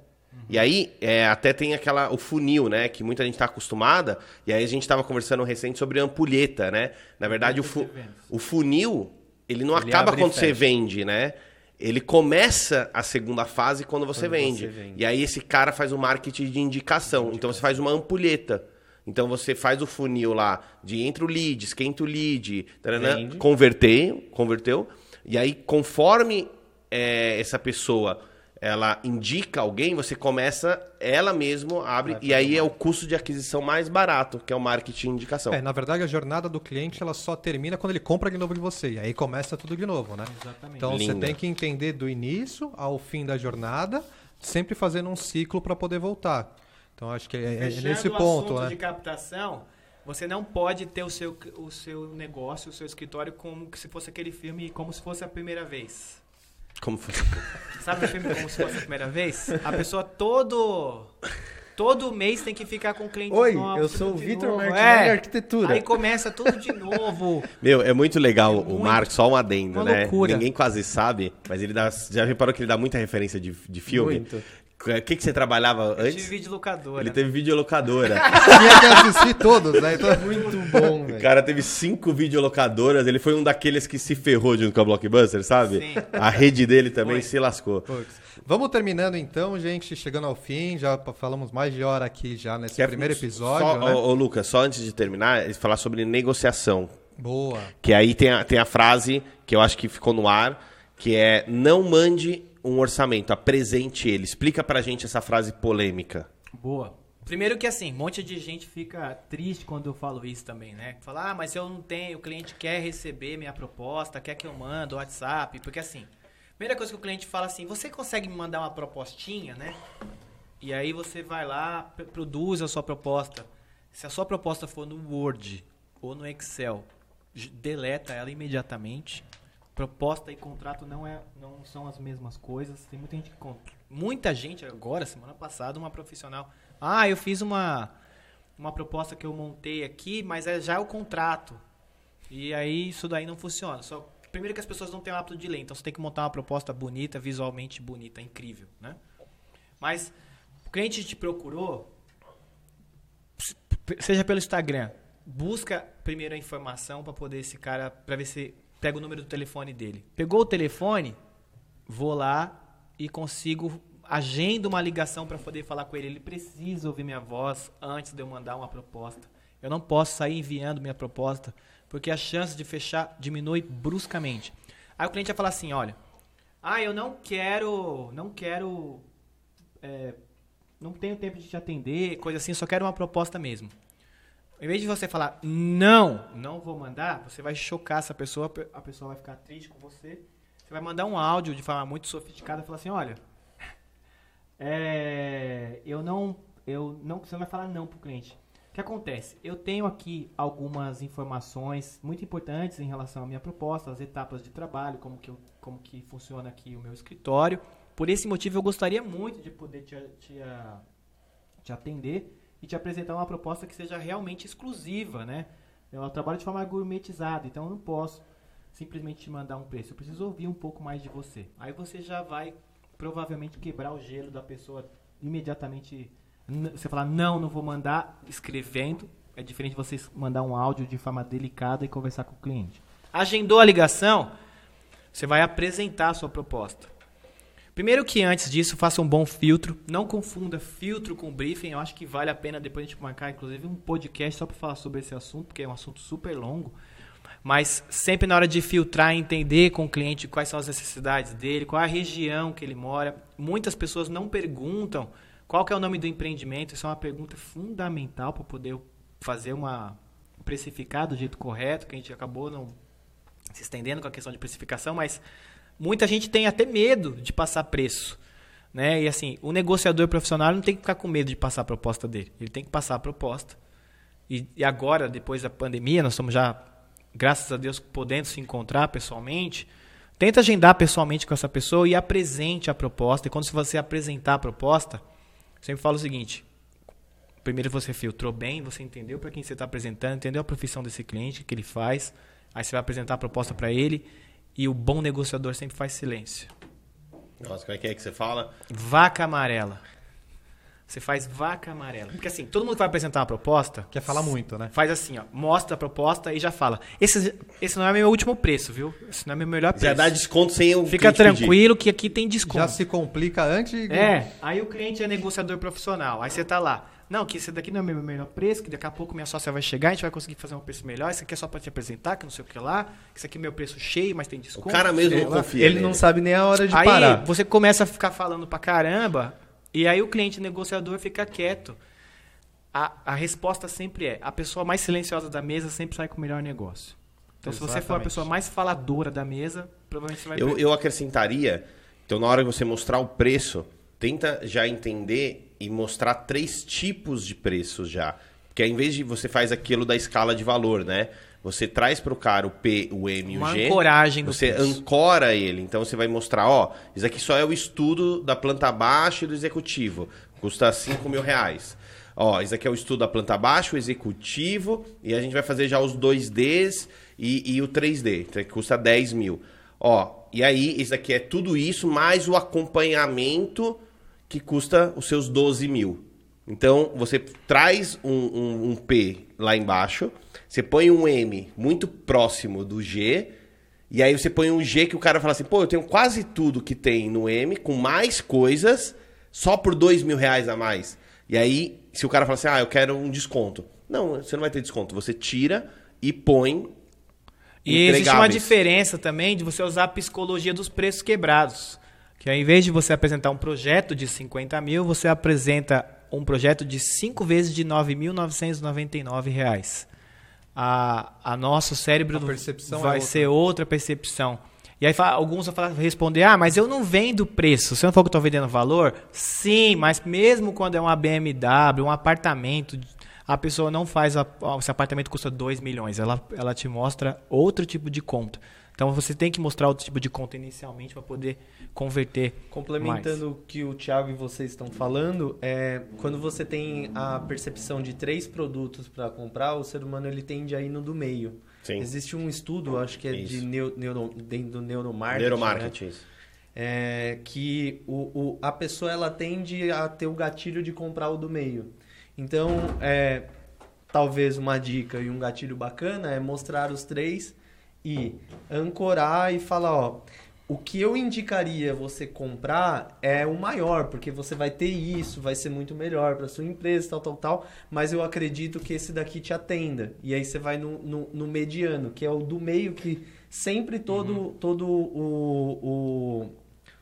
E aí, é, até tem aquela, o funil, né? Que muita gente está acostumada. E aí a gente estava conversando recente sobre ampulheta, né? Na verdade, o, fu o funil, ele não Ele acaba quando você vende, né? Ele começa a segunda fase quando você, Quando vende. você vende. E aí esse cara faz o marketing de indicação. Então você faz uma ampulheta. Então você faz o funil lá de entra o lead, esquenta o lead, taranã, converteu, converteu. E aí, conforme é, essa pessoa ela indica alguém, você começa, ela mesmo abre, e aí é o custo de aquisição mais barato, que é o marketing indicação. É, na verdade, a jornada do cliente ela só termina quando ele compra de novo de você. E aí começa tudo de novo, né? Exatamente. Então você tem que entender do início ao fim da jornada, sempre fazendo um ciclo para poder voltar. Então acho que é, é Fechando nesse o ponto, né? de captação, você não pode ter o seu, o seu negócio, o seu escritório como se fosse aquele filme, como se fosse a primeira vez. Como foi? Sabe o filme como se fosse a primeira vez? A pessoa todo todo mês tem que ficar com clientes Oi, novos. eu sou o Vitor novo. Martinelli É. Arquitetura. Aí começa tudo de novo. Meu, é muito legal o muito. Marcos, só um adendo, Uma né? loucura. Ninguém quase sabe, mas ele dá. Já reparou que ele dá muita referência de, de filme? Muito. O que, que você trabalhava Eu antes? tive videolocadora. Ele teve videolocadora. Tinha que assistir todos, né? Então, Muito bom, O velho. cara teve cinco videolocadoras. Ele foi um daqueles que se ferrou junto com a Blockbuster, sabe? Sim. A rede dele também Foi. se lascou. Vamos terminando então, gente, chegando ao fim. Já falamos mais de hora aqui já nesse Quer- primeiro episódio, Só, né? ô, ô, Lucas, só antes de terminar, falar sobre negociação. Boa. Que aí tem a, tem a frase que eu acho que ficou no ar, que é não mande um orçamento, apresente ele. Explica pra gente essa frase polêmica. Boa. Primeiro que assim, um monte de gente fica triste quando eu falo isso também, né? Fala, ah, mas eu não tenho, o cliente quer receber minha proposta, quer que eu mando WhatsApp, porque assim, primeira coisa que o cliente fala assim, você consegue me mandar uma propostinha, né? E aí você vai lá, produz a sua proposta. Se a sua proposta for no Word ou no Excel, deleta ela imediatamente. Proposta e contrato não, é, não são as mesmas coisas. Tem muita gente que muita gente agora, semana passada, uma profissional, ah, eu fiz uma uma proposta que eu montei aqui, mas é já o contrato. E aí isso daí não funciona. Só primeiro que as pessoas não têm o hábito de ler, então você tem que montar uma proposta bonita, visualmente bonita, incrível, né? Mas o cliente te procurou, seja pelo Instagram, busca primeiro a informação para poder esse cara, para ver se pega o número do telefone dele. Pegou o telefone, vou lá e consigo agendo uma ligação para poder falar com ele. Ele precisa ouvir minha voz antes de eu mandar uma proposta. Eu não posso sair enviando minha proposta porque a chance de fechar diminui bruscamente. Aí o cliente vai falar assim, olha, ah, eu não quero, não quero é, não tenho tempo de te atender, coisa assim, só quero uma proposta mesmo. Em vez de você falar, não, não vou mandar, você vai chocar essa pessoa, a pessoa vai ficar triste com você. Você vai mandar um áudio de forma muito sofisticada e falar assim, olha, é, eu não, eu não, você não vai falar não pro cliente. O que acontece? Eu tenho aqui algumas informações muito importantes em relação à minha proposta, as etapas de trabalho, como que, eu, como que funciona aqui o meu escritório. Por esse motivo, eu gostaria muito de poder te, te, te atender e te apresentar uma proposta que seja realmente exclusiva, né? Eu trabalho de forma gourmetizada, então eu não posso simplesmente te mandar um preço. Eu preciso ouvir um pouco mais de você. Aí você já vai provavelmente quebrar o gelo da pessoa imediatamente. Você falar, não, não vou mandar, escrevendo. É diferente de você mandar um áudio de forma delicada e conversar com o cliente. Agendou a ligação, você vai apresentar a sua proposta. Primeiro que antes disso, faça um bom filtro. Não confunda filtro com briefing. Eu acho que vale a pena depois a gente marcar, inclusive, um podcast só para falar sobre esse assunto, porque é um assunto super longo. Mas sempre na hora de filtrar, entender com o cliente quais são as necessidades dele, qual é a região que ele mora. Muitas pessoas não perguntam qual é o nome do empreendimento. Isso é uma pergunta fundamental para poder fazer uma precificar do jeito correto, que a gente acabou não se estendendo com a questão de precificação, mas muita gente tem até medo de passar preço. Né? E assim, o negociador profissional não tem que ficar com medo de passar a proposta dele. Ele tem que passar a proposta. E, e agora, depois da pandemia, nós estamos já, graças a Deus, podendo se encontrar pessoalmente. Tenta agendar pessoalmente com essa pessoa e apresente a proposta. E quando você apresentar a proposta, sempre falo o seguinte: primeiro você filtrou bem, você entendeu para quem você está apresentando, entendeu a profissão desse cliente, o que ele faz. Aí você vai apresentar a proposta para ele. E o bom negociador sempre faz silêncio. Nossa, como é que é que você fala? Vaca amarela. Você faz vaca amarela. Porque assim, todo mundo que vai apresentar uma proposta. Quer falar muito, né? Faz assim, ó. Mostra a proposta e já fala. Esse, esse não é meu último preço, viu? Esse não é meu melhor preço. Já dá desconto sem o Fica cliente pedir. tranquilo que aqui tem desconto. Já se complica antes. de- É, aí o cliente é negociador profissional. Aí você tá lá. Não, que esse daqui não é o meu melhor preço, que daqui a pouco minha sócia vai chegar, a gente vai conseguir fazer um preço melhor. Isso aqui é só pra te apresentar, que não sei o que lá. Isso aqui é meu preço cheio, mas tem O desconto. cara mesmo não confia. Ele nele. não sabe nem a hora de Aí parar. você começa a ficar falando pra caramba, e aí o cliente negociador fica quieto. A, a resposta sempre é: a pessoa mais silenciosa da mesa sempre sai com o melhor negócio. Então, se você for a Exatamente. pessoa mais faladora da mesa, provavelmente você vai Eu, eu acrescentaria, então na hora que você mostrar o preço, tenta já entender e mostrar três tipos de preços já. Porque ao invés de você faz aquilo da escala de valor, né? Você traz para o cara o P, o M e o G. ancoragem do Você preço. ancora ele. Então você vai mostrar, ó, isso aqui só é o estudo da planta baixa e do executivo. Custa 5 mil reais. Ó, isso aqui é o estudo da planta baixa, o executivo, e a gente vai fazer já os 2Ds e, e o 3D, que custa 10 mil. Ó, e aí, isso aqui é tudo isso, mais o acompanhamento que custa os seus 12 mil. Então, você traz um, um- um P lá embaixo, você põe um M muito próximo do G, e aí você põe um G que o cara fala assim, pô, eu tenho quase tudo que tem no M, com mais coisas, só por dois mil reais a mais. E aí, se o cara fala assim, ah, eu quero um desconto. Não, você não vai ter desconto. Você tira e põe E existe uma diferença também de você usar a psicologia dos preços quebrados. Que ao invés de você apresentar um projeto de 50 mil, você apresenta um projeto de 5 vezes de 9.999 reais. A, a nosso cérebro A percepção é vai outra. ser outra percepção. E aí fa- alguns vão falar- responder, ah, mas eu não vendo preço. Você não falou que eu estou vendendo valor? Sim, mas mesmo quando é uma BMW, um apartamento, a pessoa não faz, a, esse apartamento custa 2 milhões. Ela, ela te mostra outro tipo de conta. Então você tem que mostrar outro tipo de conta inicialmente para poder converter. Complementando o que o Thiago e vocês estão falando, é, quando você tem a percepção de três produtos para comprar, o ser humano ele tende a ir no do meio. Sim. Existe um estudo, acho que é de Isso. neo, neuro, dentro do neuromarketing, né? neuromarketing. isso. é, que o, o- a pessoa ela tende a ter o gatilho de comprar o do meio. Então, é, talvez uma dica e um gatilho bacana é mostrar os três e ancorar e falar, ó, o que eu indicaria você comprar é o maior, porque você vai ter isso, vai ser muito melhor para sua empresa, tal, tal, tal, mas eu acredito que esse daqui te atenda. E aí você vai no, no, no mediano, que é o do meio que sempre todo, todo o, o-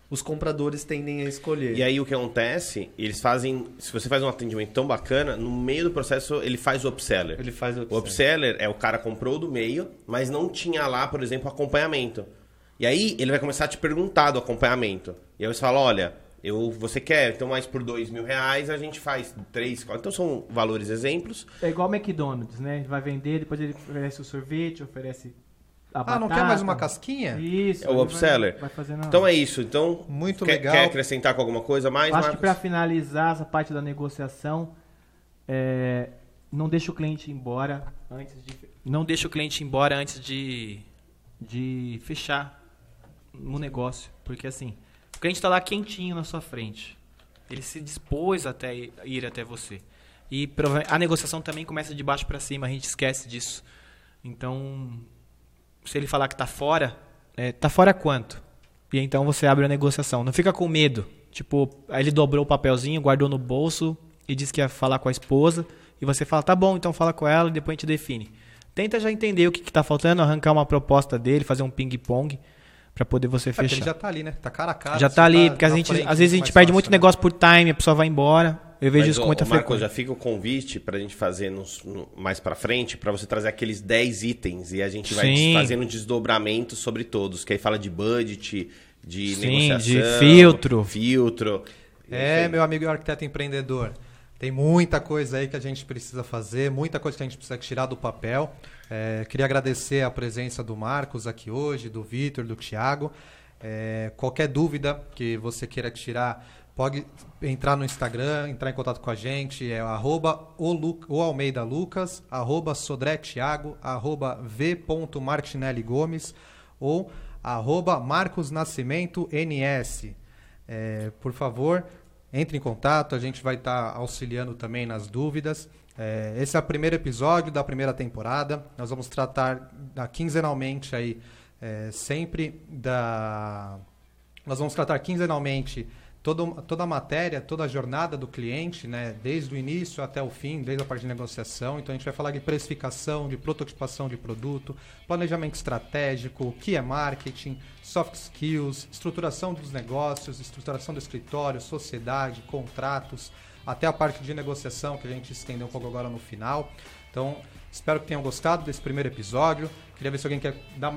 os compradores tendem a escolher. E aí o que acontece, eles fazem. Se você faz um atendimento tão bacana, no meio do processo ele faz o upseller. Ele faz o O upseller é o cara comprou do meio, mas não tinha lá, por exemplo, acompanhamento. E aí ele vai começar a te perguntar do acompanhamento. E aí você fala, olha, eu, você quer, então mais por dois mil reais a gente faz três, quatro. Então são valores exemplos. É igual o McDonald's, né? Ele vai vender, depois ele oferece o sorvete, oferece a Ah, não quer mais uma casquinha? Isso. É o upseller. Vai, vai Então é isso. Então, Muito quer, legal. quer acrescentar com alguma coisa mais, Acho que Marcos? para finalizar essa parte da negociação, é, não deixa o cliente ir embora antes de, Não deixa o cliente ir embora antes de, de fechar no negócio. Porque assim, o cliente está lá quentinho na sua frente. Ele se dispôs até ir- ir até você. E a negociação também começa de baixo para cima, a gente esquece disso. Então, se ele falar que está fora, é, tá fora quanto? E então você abre a negociação. Não fica com medo. Tipo, aí ele dobrou o papelzinho, guardou no bolso e disse que ia falar com a esposa. E você fala, tá bom, então fala com ela e depois a gente define. Tenta já entender o que, que tá faltando, arrancar uma proposta dele, fazer um ping-pong para poder você É, fechar. ele já tá ali, né? Tá cara a cara. já você tá ali, porque a gente, frente, às vezes a muito gente perde fácil, muito né? negócio por time, a pessoa vai embora. Eu vejo Mas, isso com muita ô, Marcos, frequência. já fica o convite pra gente fazer nos- no- mais pra frente, pra você trazer aqueles 10 itens e a gente vai Sim. fazendo um desdobramento sobre todos, que aí fala de budget, de Sim, negociação, de filtro. filtro. É, meu amigo arquiteto empreendedor. Tem muita coisa aí que a gente precisa fazer, muita coisa que a gente precisa tirar do papel. É, queria agradecer a presença do Marcos aqui hoje, do Vitor, do Thiago. É, qualquer dúvida que você queira tirar, pode entrar no Instagram, entrar em contato com a gente, é arroba o, Lu, o Almeida Lucas, arroba Sodré Thiago, arroba v.martinelli Gomes ou arroba Marcos Nascimento NS. É, por favor, entre em contato, a gente vai estar tá auxiliando também nas dúvidas. É, esse é o primeiro episódio da primeira temporada. Nós vamos tratar da, quinzenalmente aí, é, sempre da. Nós vamos tratar quinzenalmente toda, toda a matéria, toda a jornada do cliente, né, desde o início até o fim, desde a parte de negociação. Então a gente vai falar de precificação, de prototipação de produto, planejamento estratégico, o que é marketing, soft skills, estruturação dos negócios, estruturação do escritório, sociedade, contratos, até a parte de negociação que a gente estendeu um pouco agora no final. Então, espero que tenham gostado desse primeiro episódio. Queria ver se alguém quer dar mais